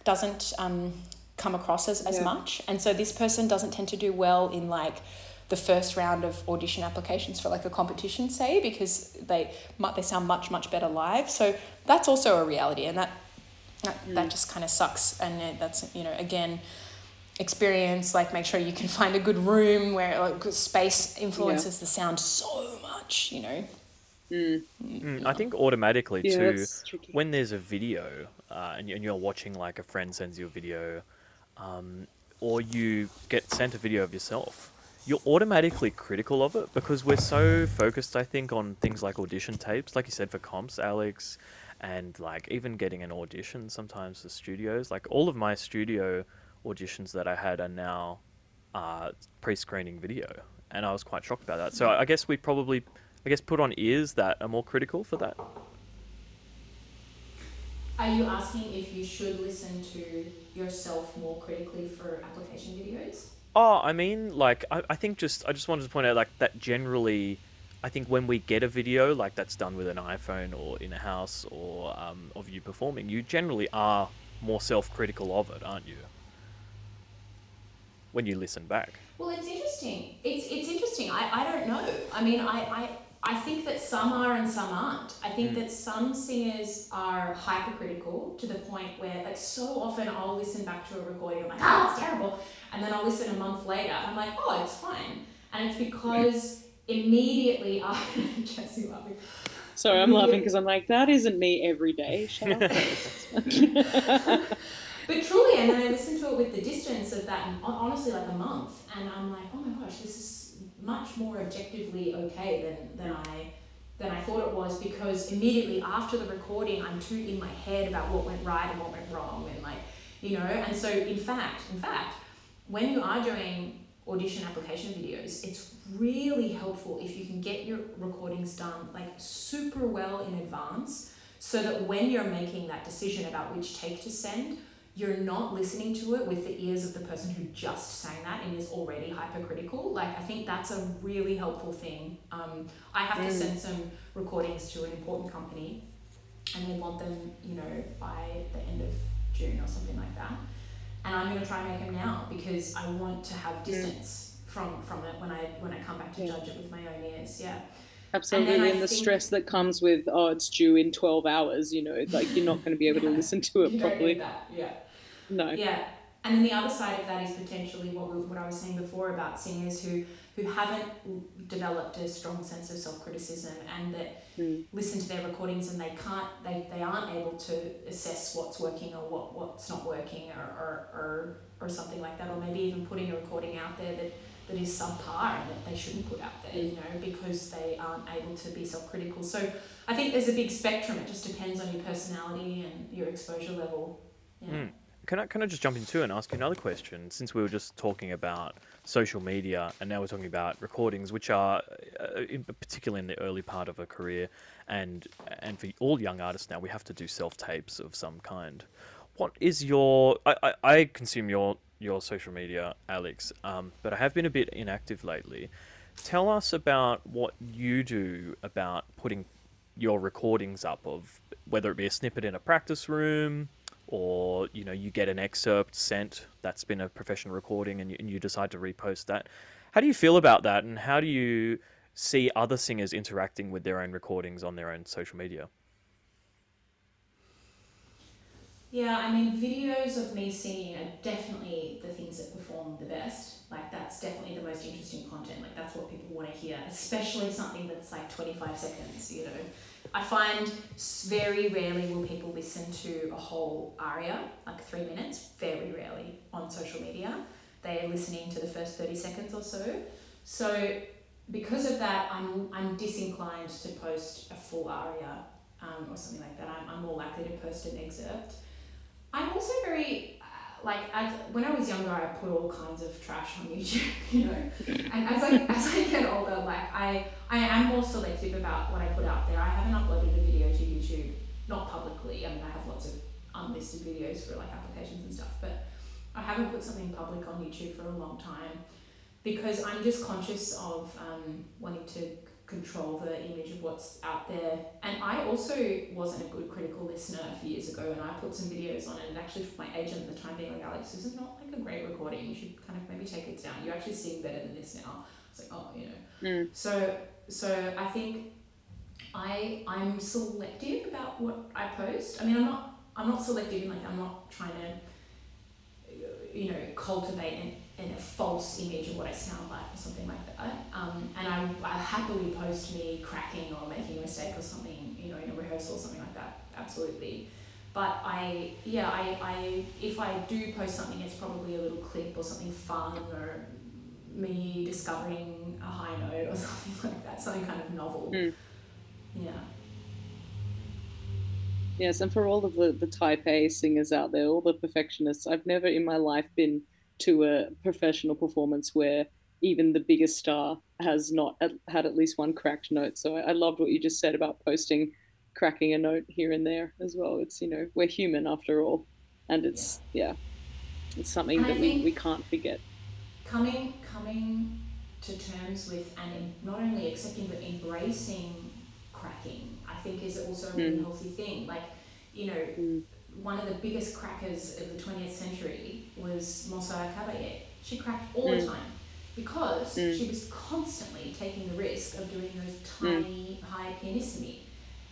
doesn't um, come across as, as yeah. much and so this person doesn't tend to do well in like the first round of audition applications for like a competition say because they they sound much much better live so that's also a reality and that that, mm. that just kind of sucks and that's you know again experience like make sure you can find a good room where like space influences yeah. the sound so much you know Mm. Mm, I think automatically yeah, too, when there's a video uh, and you're watching like a friend sends you a video, um, or you get sent a video of yourself, you're automatically critical of it because we're so focused, I think, on things like audition tapes, like you said for comps, Alex, and like even getting an audition sometimes for studios. Like all of my studio auditions that I had are now uh, pre-screening video, and I was quite shocked about that. So I guess we probably I guess, put on ears that are more critical for that? Are you asking if you should listen to yourself more critically for application videos? Oh, I mean, like, I, I think just, I just wanted to point out, like, that generally, I think when we get a video, like, that's done with an iPhone or in a house or um, of you performing, you generally are more self critical of it, aren't you? When you listen back. Well, it's interesting. It's, it's interesting. I, I don't know. I mean, I, I, I think that some are and some aren't. I think mm. that some singers are hypercritical to the point where, like, so often I'll listen back to a recording, I'm like, oh, it's terrible. And then I'll listen a month later, I'm like, oh, it's fine. And it's because immediately after, Jesse laughing. Sorry, I'm laughing because I'm like, that isn't me every day. But truly, and then I listen to it with the distance of that, honestly, like a month, and I'm like, oh my gosh, this is much more objectively okay than, than I than I thought it was because immediately after the recording I'm too in my head about what went right and what went wrong and like you know and so in fact in fact when you are doing audition application videos, it's really helpful if you can get your recordings done like super well in advance so that when you're making that decision about which take to send, you're not listening to it with the ears of the person who just sang that and is already hypercritical. Like, I think that's a really helpful thing. Um, I have mm. to send some recordings to an important company and they want them, you know, by the end of June or something like that. And I'm going to try and make them now because I want to have mm. distance mm. from from it when I when I come back to yeah. judge it with my own ears. Yeah. Absolutely, and, and the think, stress that comes with oh, it's due in twelve hours. You know, like you're not going to be able yeah, to listen to it properly. Yeah. No. Yeah, and then the other side of that is potentially what we, what I was saying before about singers who who haven't developed a strong sense of self criticism and that mm. listen to their recordings and they can't they, they aren't able to assess what's working or what what's not working or or, or, or something like that or maybe even putting a recording out there that that is subpar and that they shouldn't put out there, you know, because they aren't able to be self critical. So I think there's a big spectrum. It just depends on your personality and your exposure level. Yeah. Mm. Can I, can I just jump into and ask you another question? Since we were just talking about social media and now we're talking about recordings, which are uh, in, particularly in the early part of a career, and and for all young artists now, we have to do self tapes of some kind. What is your? I, I, I consume your your social media, Alex, um, but I have been a bit inactive lately. Tell us about what you do about putting your recordings up of whether it be a snippet in a practice room or you know you get an excerpt sent that's been a professional recording and you, and you decide to repost that. How do you feel about that and how do you see other singers interacting with their own recordings on their own social media? Yeah i mean videos of me singing are definitely the things that perform the best. Like that's definitely the most interesting content. Like that's what people want to hear especially something that's like 25 seconds you know I find very rarely will people listen to a whole aria, like three minutes, very rarely on social media. They are listening to the first 30 seconds or so. So, because of that, I'm, I'm disinclined to post a full aria um, or something like that. I'm, I'm more likely to post an excerpt. I'm also very like as when I was younger, I put all kinds of trash on YouTube, you know. And as I as I get older, like I I am more selective about what I put out there. I haven't uploaded a video to YouTube, not publicly. I mean, I have lots of unlisted videos for like applications and stuff, but I haven't put something public on YouTube for a long time because I'm just conscious of um, wanting to control the image of what's out there. And I also wasn't a good critical listener a few years ago, and I put some videos on it. And actually, my agent at the time being like, Alex, this is not like a great recording. You should kind of maybe take it down. You actually sing better than this now. It's like, oh, you know. Mm. So, so I think I I'm selective about what I post. I mean, I'm not I'm not selective. Like I'm not trying to, you know, cultivate and in a false image of what I sound like or something like that. Um, and I, I happily post me cracking or making a mistake or something, you know, in a rehearsal or something like that. Absolutely. But I, yeah, I, I, if I do post something, it's probably a little clip or something fun or me discovering a high note or something like that, something kind of novel. Mm. Yeah. Yes, and for all of the, the type A singers out there, all the perfectionists, I've never in my life been to a professional performance where even the biggest star has not had at least one cracked note. So I, loved what you just said about posting, cracking a note here and there as well. It's you know we're human after all, and it's yeah, it's something and that we, we can't forget. Coming coming to terms with and not only accepting but embracing cracking, I think is also a really mm. healthy thing. Like you know. Mm one of the biggest crackers of the 20th century was Montserrat Caballé. She cracked all mm. the time because mm. she was constantly taking the risk of doing those mm. tiny high pianissimi.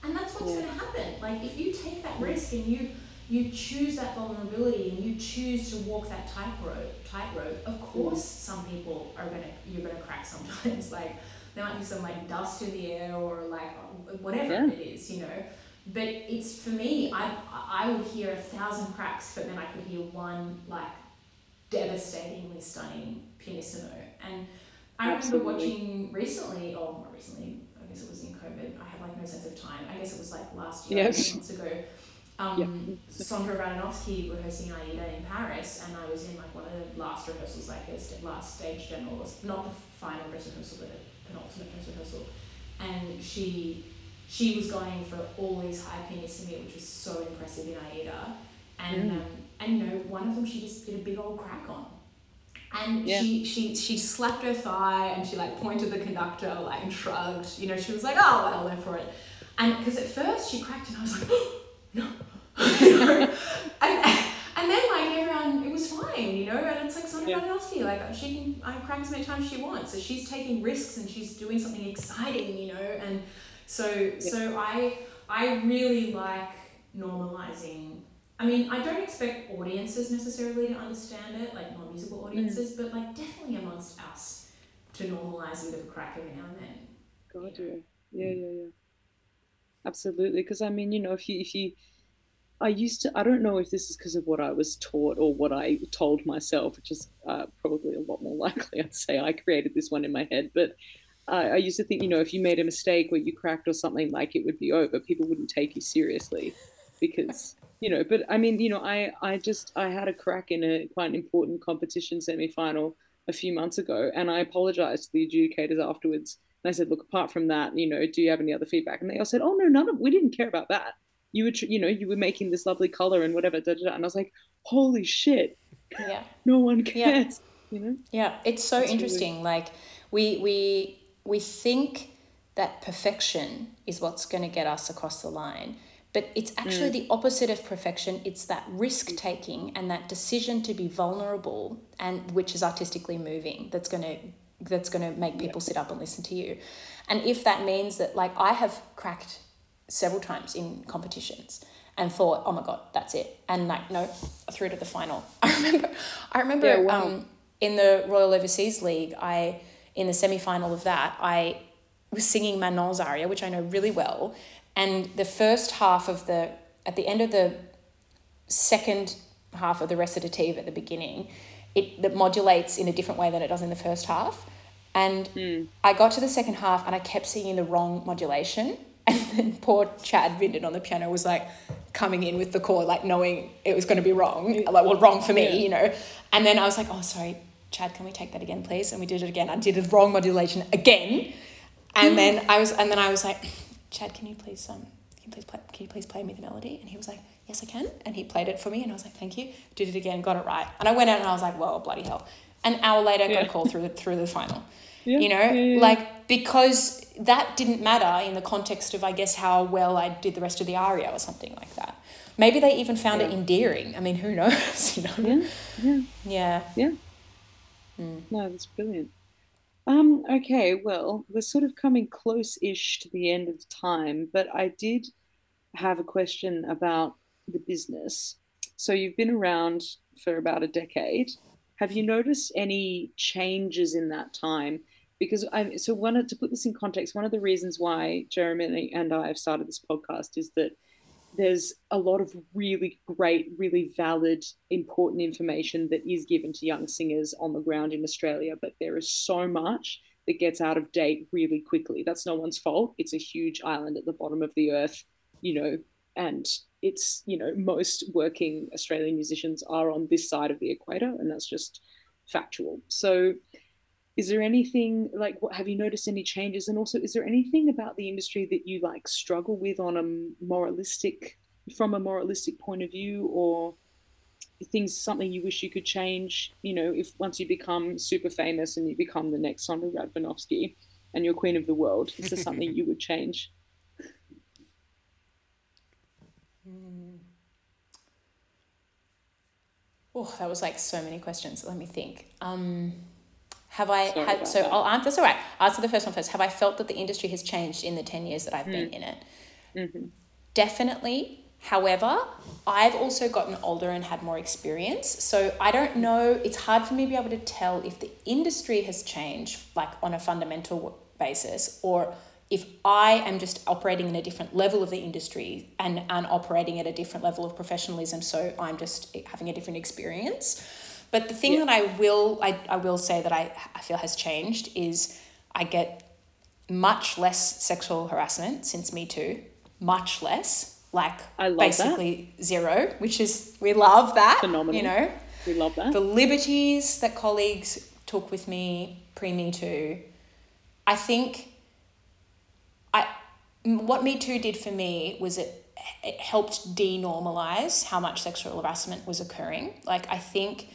And that's what's yeah. going to happen. Like if you take that risk and you you choose that vulnerability and you choose to walk that tightrope, tightrope. Of course, some people are gonna you're gonna crack sometimes. like there might be some like dust in the air or like whatever yeah. it is, you know but it's for me I, I would hear a thousand cracks but then I could hear one like devastatingly stunning pianissimo and I Absolutely. remember watching recently or more recently I guess it was in COVID I have like no sense of time I guess it was like last year yes. months ago um, Sondra Radvanovsky rehearsing Aida in Paris, and I was in like one of the last rehearsals, like st- last stage general, not the final dress rehearsal, but a penultimate dress rehearsal, and she she was going for all these high pianissimi, which was so impressive in Aida, and mm. um, and you know one of them she just did a big old crack on. And yeah. she, she she slapped her thigh and she like pointed the conductor like and shrugged. You know, she was like, oh well, go for it. And because at first she cracked and I was like, oh, no, and, and then like everyone, it was fine, you know. And it's like Sondra yeah. Radvanovsky, like she can I crank as many times as she wants. So she's taking risks and she's doing something exciting, you know. And so yeah. so I I really like normalizing. I mean, I don't expect audiences necessarily to understand it, like non-musical audiences, mm. but like definitely amongst us to normalize a bit of a crack every now and then. God, yeah, yeah, yeah, yeah. Absolutely, because I mean, you know, if you if you I used to, I don't know if this is because of what I was taught or what I told myself, which is uh, probably a lot more likely. I'd say I created this one in my head. But uh, I used to think, you know, if you made a mistake where you cracked or something, like it would be over, people wouldn't take you seriously because, you know, but I mean, you know, I, I just, I had a crack in a quite an important competition semi final a few months ago and I apologized to the adjudicators afterwards. And I said, look, apart from that, you know, do you have any other feedback? And they all said, oh, no, none of, we didn't care about that you were you know you were making this lovely color and whatever da, da, da. and i was like holy shit. Yeah. No one cares yeah. you know? Yeah. It's so it's interesting. Really... like we we we think that perfection is what's going to get us across the line but it's actually mm. the opposite of perfection. It's that risk taking and that decision to be vulnerable and which is artistically moving that's going to that's going to make people sit up and listen to you. And if that means that like i have cracked several times in competitions and thought, oh my god, that's it, and like no, through to the final. I remember, I remember yeah, wow. um, in the Royal Overseas League, I in the semi final of that, I was singing Manon's aria, which I know really well, and the first half of the at the end of the second half of the recitative at the beginning, it that modulates in a different way than it does in the first half. And mm. I got to the second half and I kept singing the wrong modulation. And then poor Chad Vindin on the piano was like coming in with the chord, like knowing it was going to be wrong, like, well, wrong for me, yeah. you know. And then I was like, oh, sorry, Chad, can we take that again, please? And we did it again. I did the wrong modulation again. And then I was, and then I was like, Chad, can you please, um, can you please play, can you please play me the melody? And he was like, yes, I can. And he played it for me, and I was like, thank you. Did it again, got it right. And I went out and I was like, well, bloody hell. An hour later, yeah. got a call through the, through the final. Yeah. You know, like because that didn't matter in the context of, I guess, how well I did the rest of the aria or something like that. Maybe they even found it endearing. I mean, who knows? you know? Yeah. Yeah. Yeah. Mm. No, that's brilliant. Um, okay, well, we're sort of coming close-ish to the end of time, but I did have a question about the business. So you've been around for about a decade. Have you noticed any changes in that time? Because I'm so one to put this in context, one of the reasons why Jeremy and I have started this podcast is that there's a lot of really great, really valid, important information that is given to young singers on the ground in Australia, but there is so much that gets out of date really quickly. That's no one's fault. It's a huge island at the bottom of the earth, you know, and it's, you know, most working Australian musicians are on this side of the equator, and that's just factual. So is there anything like what have you noticed any changes? And also is there anything about the industry that you like struggle with on a moralistic from a moralistic point of view? Or things something you wish you could change you know if once you become super famous and you become the next Sondra Radvanovsky and you're queen of the world is there something you would change? Mm. oh that was like so many questions. Let me think. Um have I Sorry had so that. I'll answer that's all right. Answer the first one first. Have I felt that the industry has changed in the ten years that I've mm. been in it? Mm-hmm. Definitely. However, I've also gotten older and had more experience. So I don't know, it's hard for me to be able to tell if the industry has changed, like on a fundamental basis, or if I am just operating in a different level of the industry and, and operating at a different level of professionalism. So I'm just having a different experience. But the thing yeah. that I will I, I will say that I, I feel has changed is I get much less sexual harassment since Me Too, much less. like I love basically zero, which is we love that. Phenomenal. You know, We love that. the liberties that colleagues took with me pre Me Too, I think I what Me Too did for me was it it helped denormalize how much sexual harassment was occurring. Like I think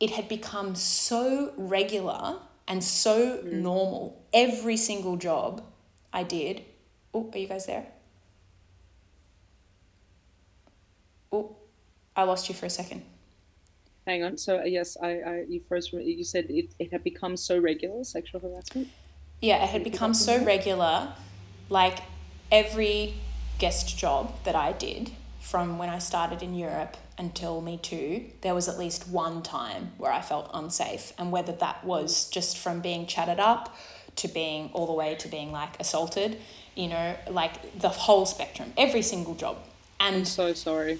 it had become so regular and so mm. normal. Every single job I did. Oh, are you guys there? Oh, I lost you for a second. Hang on. So yes, I, I you from you said it, it had become so regular sexual harassment. Yeah, it had become so regular. Like every guest job that I did from when I started in Europe until Me Too, there was at least one time where I felt unsafe. And whether that was just from being chatted up to being all the way to being like assaulted, you know, like the whole spectrum, every single job. I'm so sorry.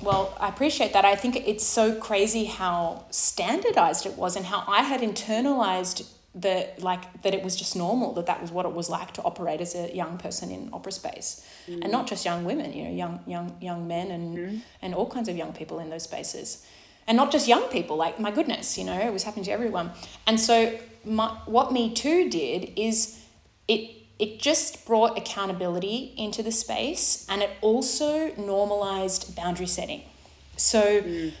well, I appreciate that. I think it's so crazy how standardized it was and how I had internalized the like that it was just normal that that was what it was like to operate as a young person in opera space. And mm. not just young women you know young young young men and mm. and all kinds of young people in those spaces. And not just young people like my goodness you know it was happening to everyone. And so my, what me too did is it it just brought accountability into the space and it also normalized boundary setting. So mm.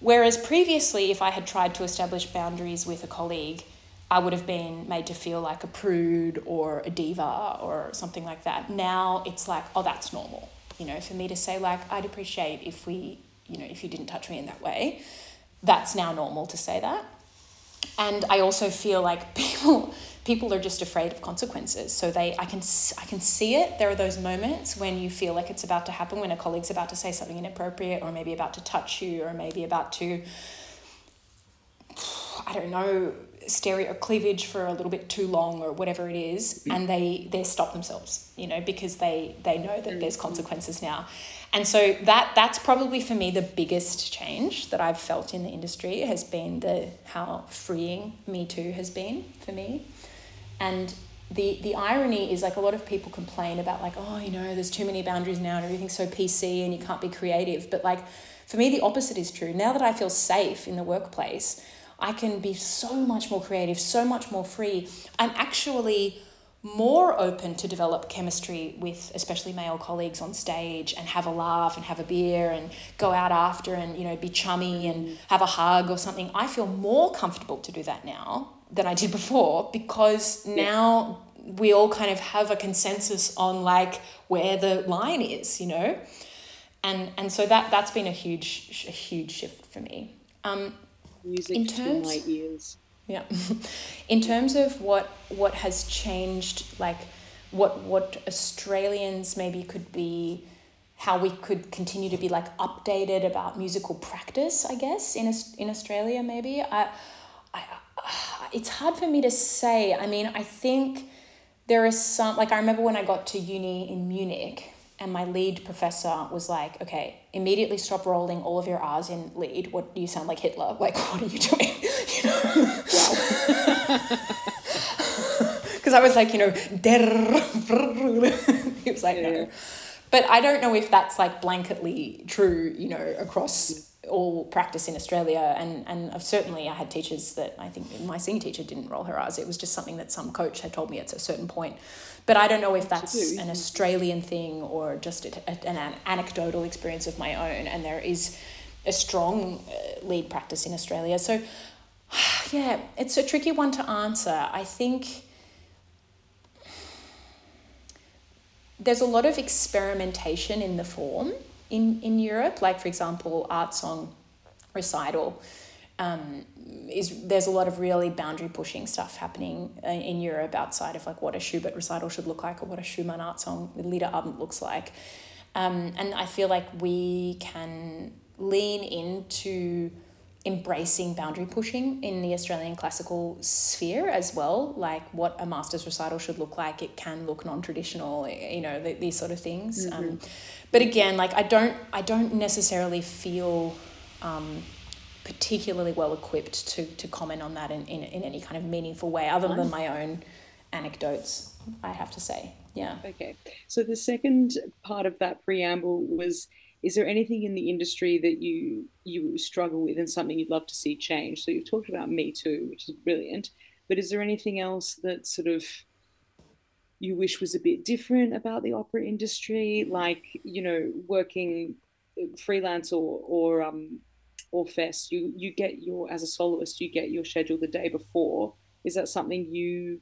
whereas previously if i had tried to establish boundaries with a colleague i would have been made to feel like a prude or a diva or something like that now it's like oh that's normal you know for me to say like i'd appreciate if we you know if you didn't touch me in that way that's now normal to say that and I also feel like people people are just afraid of consequences. So they I can I can see it. There are those moments when you feel like it's about to happen when a colleague's about to say something inappropriate or maybe about to touch you or maybe about to I don't know stereo cleavage for a little bit too long or whatever it is mm. and they they stop themselves you know because they they know that there's mm. consequences now. And so that that's probably for me the biggest change that I've felt in the industry has been the how freeing me too has been for me. And the the irony is like a lot of people complain about like oh you know there's too many boundaries now and everything's so PC and you can't be creative. But like for me the opposite is true. Now that I feel safe in the workplace I can be so much more creative so much more free. I'm actually more open to develop chemistry with especially male colleagues on stage and have a laugh and have a beer and go out after and you know be chummy and have a hug or something. I feel more comfortable to do that now than I did before because now we all kind of have a consensus on like where the line is you know? And and so that that's been a huge a huge shift for me. Um Music In to terms- my ears. yeah. In terms of what what has changed, like what what Australians maybe could be, how we could continue to be like updated about musical practice, I guess in in Australia maybe. I, I, uh, it's hard for me to say. I mean, I think there is some like I remember when I got to uni in Munich and my Lied professor was like, okay, immediately stop rolling all of your R's in Lied. What do you sound like Hitler. Like, what are you doing? You know? Because I was like, you know, he was like, Yeah. no. But I don't know if that's like blanketly true, you know, across all practice in Australia. And, and certainly I had teachers that I think my senior teacher didn't roll her R's. It was just something that some coach had told me at a certain point. But I don't know if that's an Australian thing or just a, a- an, an anecdotal experience of my own. And there is a strong uh, Lied practice in Australia. So, yeah, it's a tricky one to answer. I think there's a lot of experimentation in the form in, in Europe. Like, for example, art song recital. Um, is there's a lot of really boundary pushing stuff happening uh, in Europe outside of like what a Schubert recital should look like or what a Schumann art song with Liederabend looks like. Um, and I feel like we can lean into embracing boundary pushing in the Australian classical sphere as well, like what a master's recital should look like. It can look non-traditional, you know, th- these sort of things. Um, but again, like I don't, I don't necessarily feel um, particularly well equipped to to comment on that in, in, in any kind of meaningful way, other than my own anecdotes. I have to say. Yeah. Okay. So the second part of that preamble was is there anything in the industry that you you struggle with and something you'd love to see change? So you've talked about Me Too, which is brilliant, but is there anything else that sort of you wish was a bit different about the opera industry, like you know working freelance or or um or fest? You you get your as a soloist, you get your schedule the day before. Is that something you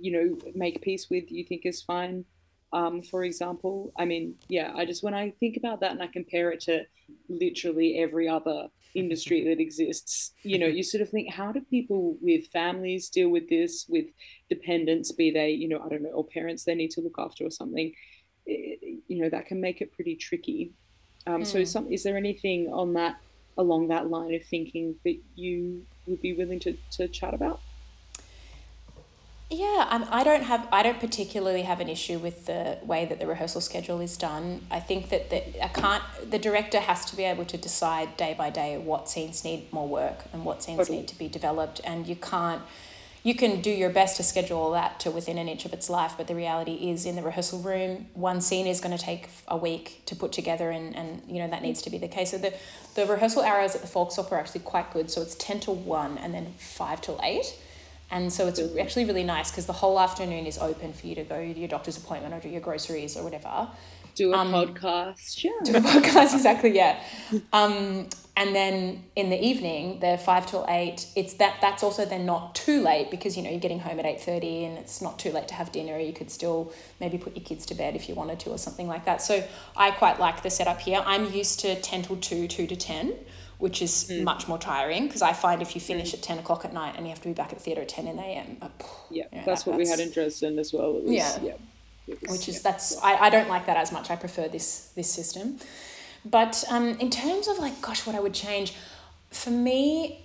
you know make peace with? You think is fine? um, for example. I mean, yeah, I just when I think about that and I compare it to literally every other industry that exists, you know, you sort of think, how do people with families deal with this, with dependents, be they, you know, I don't know, or parents they need to look after or something, it, you know, that can make it pretty tricky. Um, mm. So, some, is there anything on that along that line of thinking that you would be willing to, to chat about? Yeah, um, I don't have. I don't particularly have an issue with the way that the rehearsal schedule is done. I think that the I can't. The director has to be able to decide day by day what scenes need more work and what scenes okay. need to be developed, and you can't. You can do your best to schedule all that to within an inch of its life, but the reality is in the rehearsal room, one scene is going to take a week to put together, and, and you know that needs to be the case. So the the rehearsal hours at the Volksopera are actually quite good. So it's ten to one, and then five till eight and so it's mm-hmm. actually really nice because the whole afternoon is open for you to go to your doctor's appointment or do your groceries or whatever. Do a um, podcast, yeah. Do a podcast, exactly, yeah. Um, and then in the evening, they're five till eight. It's that that's also then not too late because you know you're getting home at eight thirty and it's not too late to have dinner. You could still maybe put your kids to bed if you wanted to or something like that. So I quite like the setup here. I'm used to ten till two, two to ten which is mm. much more tiring because I find if you finish mm. at 10 o'clock at night and you have to be back at the theatre at 10 in a.m. Uh, yeah, you know, that's that, what that's, we had in Dresden as well. Was, yeah. yeah was, which is, that's. I, I don't like that as much. I prefer this, this system. But um, in terms of like, gosh, what I would change, for me,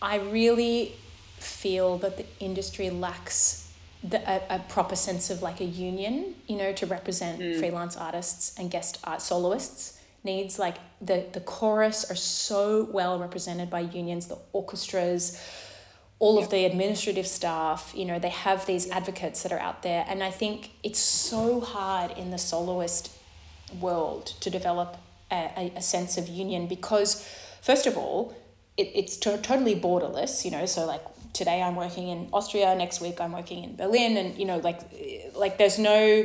I really feel that the industry lacks the, a, a proper sense of like a union, you know, to represent mm. freelance artists and guest art soloists needs like the the chorus are so well represented by unions the orchestras all of the administrative staff you know they have these advocates that are out there and i think it's so hard in the soloist world to develop a, a sense of union because first of all it, it's to, totally borderless you know so like today i'm working in austria next week i'm working in berlin and you know like like there's no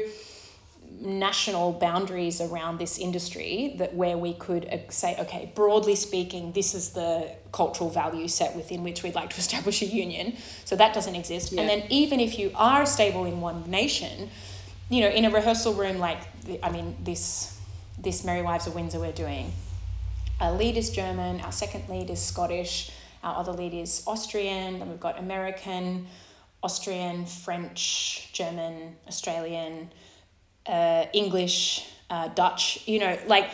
national boundaries around this industry that where we could uh, say okay broadly speaking this is the cultural value set within which we'd like to establish a union. So that doesn't exist. Yeah. and then even if you are stable in one nation you know in a rehearsal room like i mean this this merry wives of windsor we're doing our lead is german our second lead is scottish our other lead is austrian then we've got american austrian french german australian uh, English, uh, Dutch, you know, like,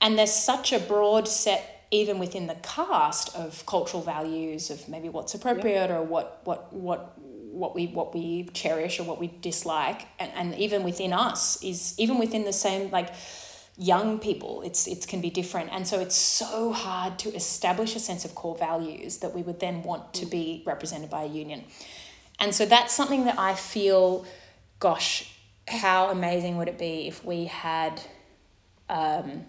and there's such a broad set even within the cast of cultural values of maybe what's appropriate yeah. or what what what what we what we cherish or what we dislike. And, and even within us is even within the same like young people it's it can be different. And so it's so hard to establish a sense of core values that we would then want to be represented by a union. And so that's something that i feel gosh how amazing would it be if we had, um,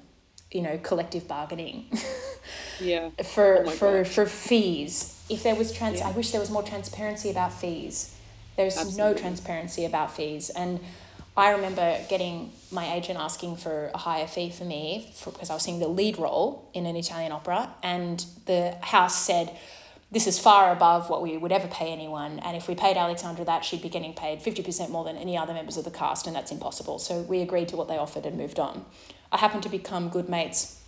you know, collective bargaining? yeah. For oh for God. for fees, if there was trans, yeah. I wish there was more transparency about fees. There's Absolutely. no transparency about fees, and I remember getting my agent asking for a higher fee for me for, because I was seeing the lead role in an Italian opera, and the house said this is far above what we would ever pay anyone. And if we paid Alexandra that, she'd be getting paid 50% more than any other members of the cast, and that's impossible. So we agreed to what they offered and moved on. I happened to become good mates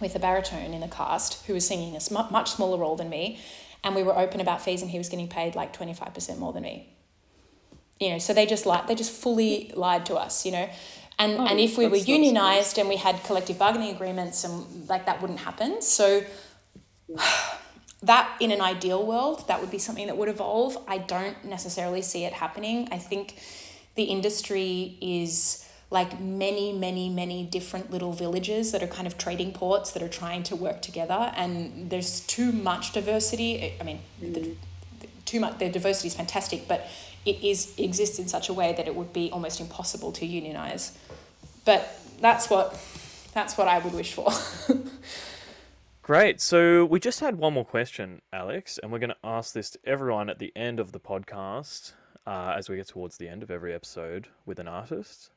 with a baritone in the cast who was singing a much smaller role than me, and we were open about fees, and he was getting paid like 25% more than me. You know, so they just lied, they just fully lied to us, you know. And, oh, and if we were unionized and we had collective bargaining agreements and like that wouldn't happen. So that in an ideal world that would be something that would evolve i don't necessarily see it happening i think the industry is like many many many different little villages that are kind of trading ports that are trying to work together and there's too much diversity i mean mm. the, too much the diversity is fantastic but it is exists in such a way that it would be almost impossible to unionize. But that's what that's what I would wish for. Great. So we just had one more question, Alex, and we're going to ask this to everyone at the end of the podcast, uh, as we get towards the end of every episode with an artist.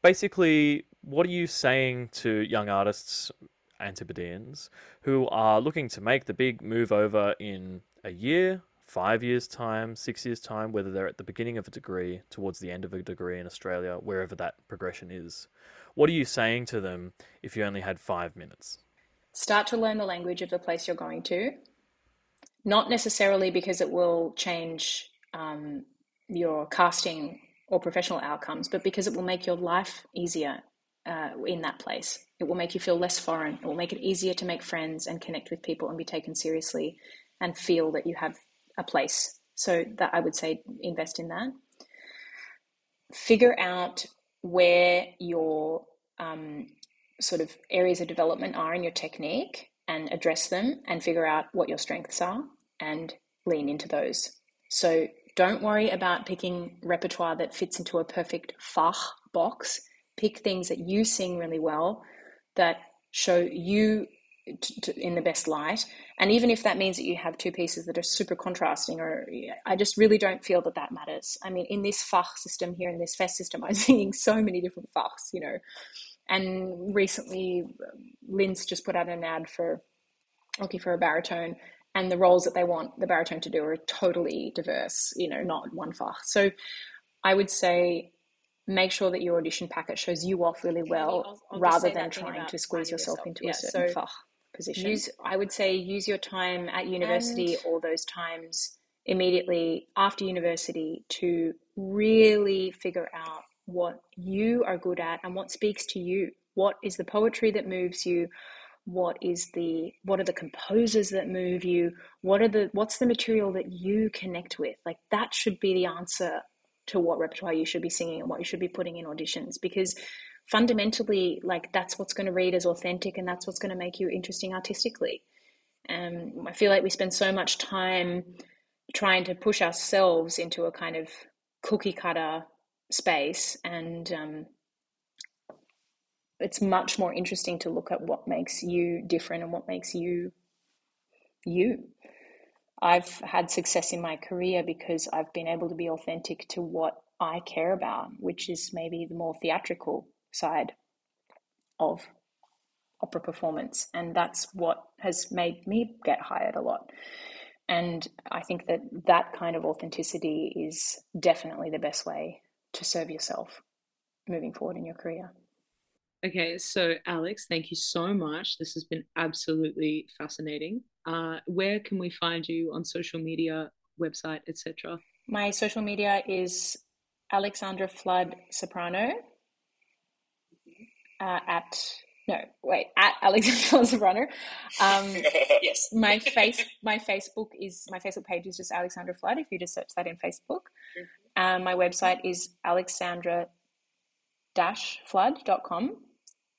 Basically, what are you saying to young artists, Antipodeans, who are looking to make the big move over in a year, five years' time, six years' time, whether they're at the beginning of a degree, towards the end of a degree in Australia, wherever that progression is? What are you saying to them if you only had five minutes? Start to learn the language of the place you're going to. Not necessarily because it will change um, your casting or professional outcomes, but because it will make your life easier uh, in that place. It will make you feel less foreign. It will make it easier to make friends and connect with people and be taken seriously and feel that you have a place. So that I would say invest in that. Figure out where your um, sort of areas of development are in your technique and address them and figure out what your strengths are and lean into those. So don't worry about picking repertoire that fits into a perfect Fach box. Pick things that you sing really well that show you t- t- in the best light. And even if that means that you have two pieces that are super contrasting, or I just really don't feel that that matters. I mean, in this Fach system here, in this Fest system, I'm singing so many different Fachs, you know. And recently, Linz just put out an ad for looking for a baritone, and the roles that they want the baritone to do are totally diverse, you know, not one fach. So I would say make sure that your audition packet shows you off really well I'll, I'll rather than trying to squeeze yourself, yourself, into yeah, a certain so fach position. Use, I would say use your time at university and... all those times immediately after university to really figure out what you are good at and what speaks to you. What is the poetry that moves you? What is the what are the composers that move you? What are the what's the material that you connect with? Like that should be the answer to what repertoire you should be singing and what you should be putting in auditions because fundamentally like that's what's going to read as authentic and that's what's going to make you interesting artistically. Um, I feel like we spend so much time trying to push ourselves into a kind of cookie cutter space and um, it's much more interesting to look at what makes you different and what makes you you. I've had success in my career because i've been able to be authentic to what i care about which is maybe the more theatrical side of opera performance and that's what has made me get hired a lot. And i think that that kind of authenticity is definitely the best way to serve yourself moving forward in your career. Okay, so Alex, thank you so much. This has been absolutely fascinating. Uh, where can we find you on social media, website, etc.? My social media is Alexandra Flood Soprano uh, at no wait at Alexandra Flood Soprano. Um, yes. My face my Facebook is my Facebook page is just Alexandra Flood. If you just search that in Facebook. Um, my website is Alexandra flood.com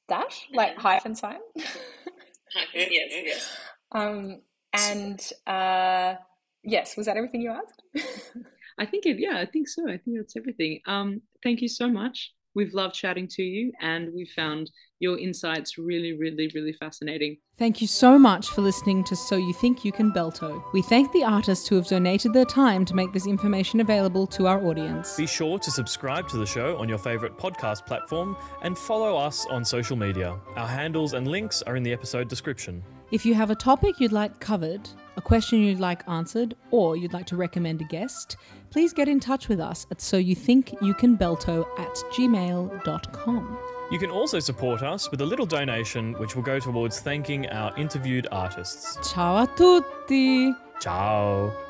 dash like mm-hmm. hyphen sign. yes, yes. Um, and uh, yes, was that everything you asked? I think it. Yeah, I think so. I think that's everything. Um, thank you so much. We've loved chatting to you, and we found your insights really, really, really fascinating. Thank you so much for listening to So You Think You Can Belto. We thank the artists who have donated their time to make this information available to our audience. Be sure to subscribe to the show on your favourite podcast platform and follow us on social media. Our handles and links are in the episode description. If you have a topic you'd like covered, a question you'd like answered, or you'd like to recommend a guest, please get in touch with us at so you think you can belto at gmail.com. You can also support us with a little donation which will go towards thanking our interviewed artists. Ciao a tutti! Ciao!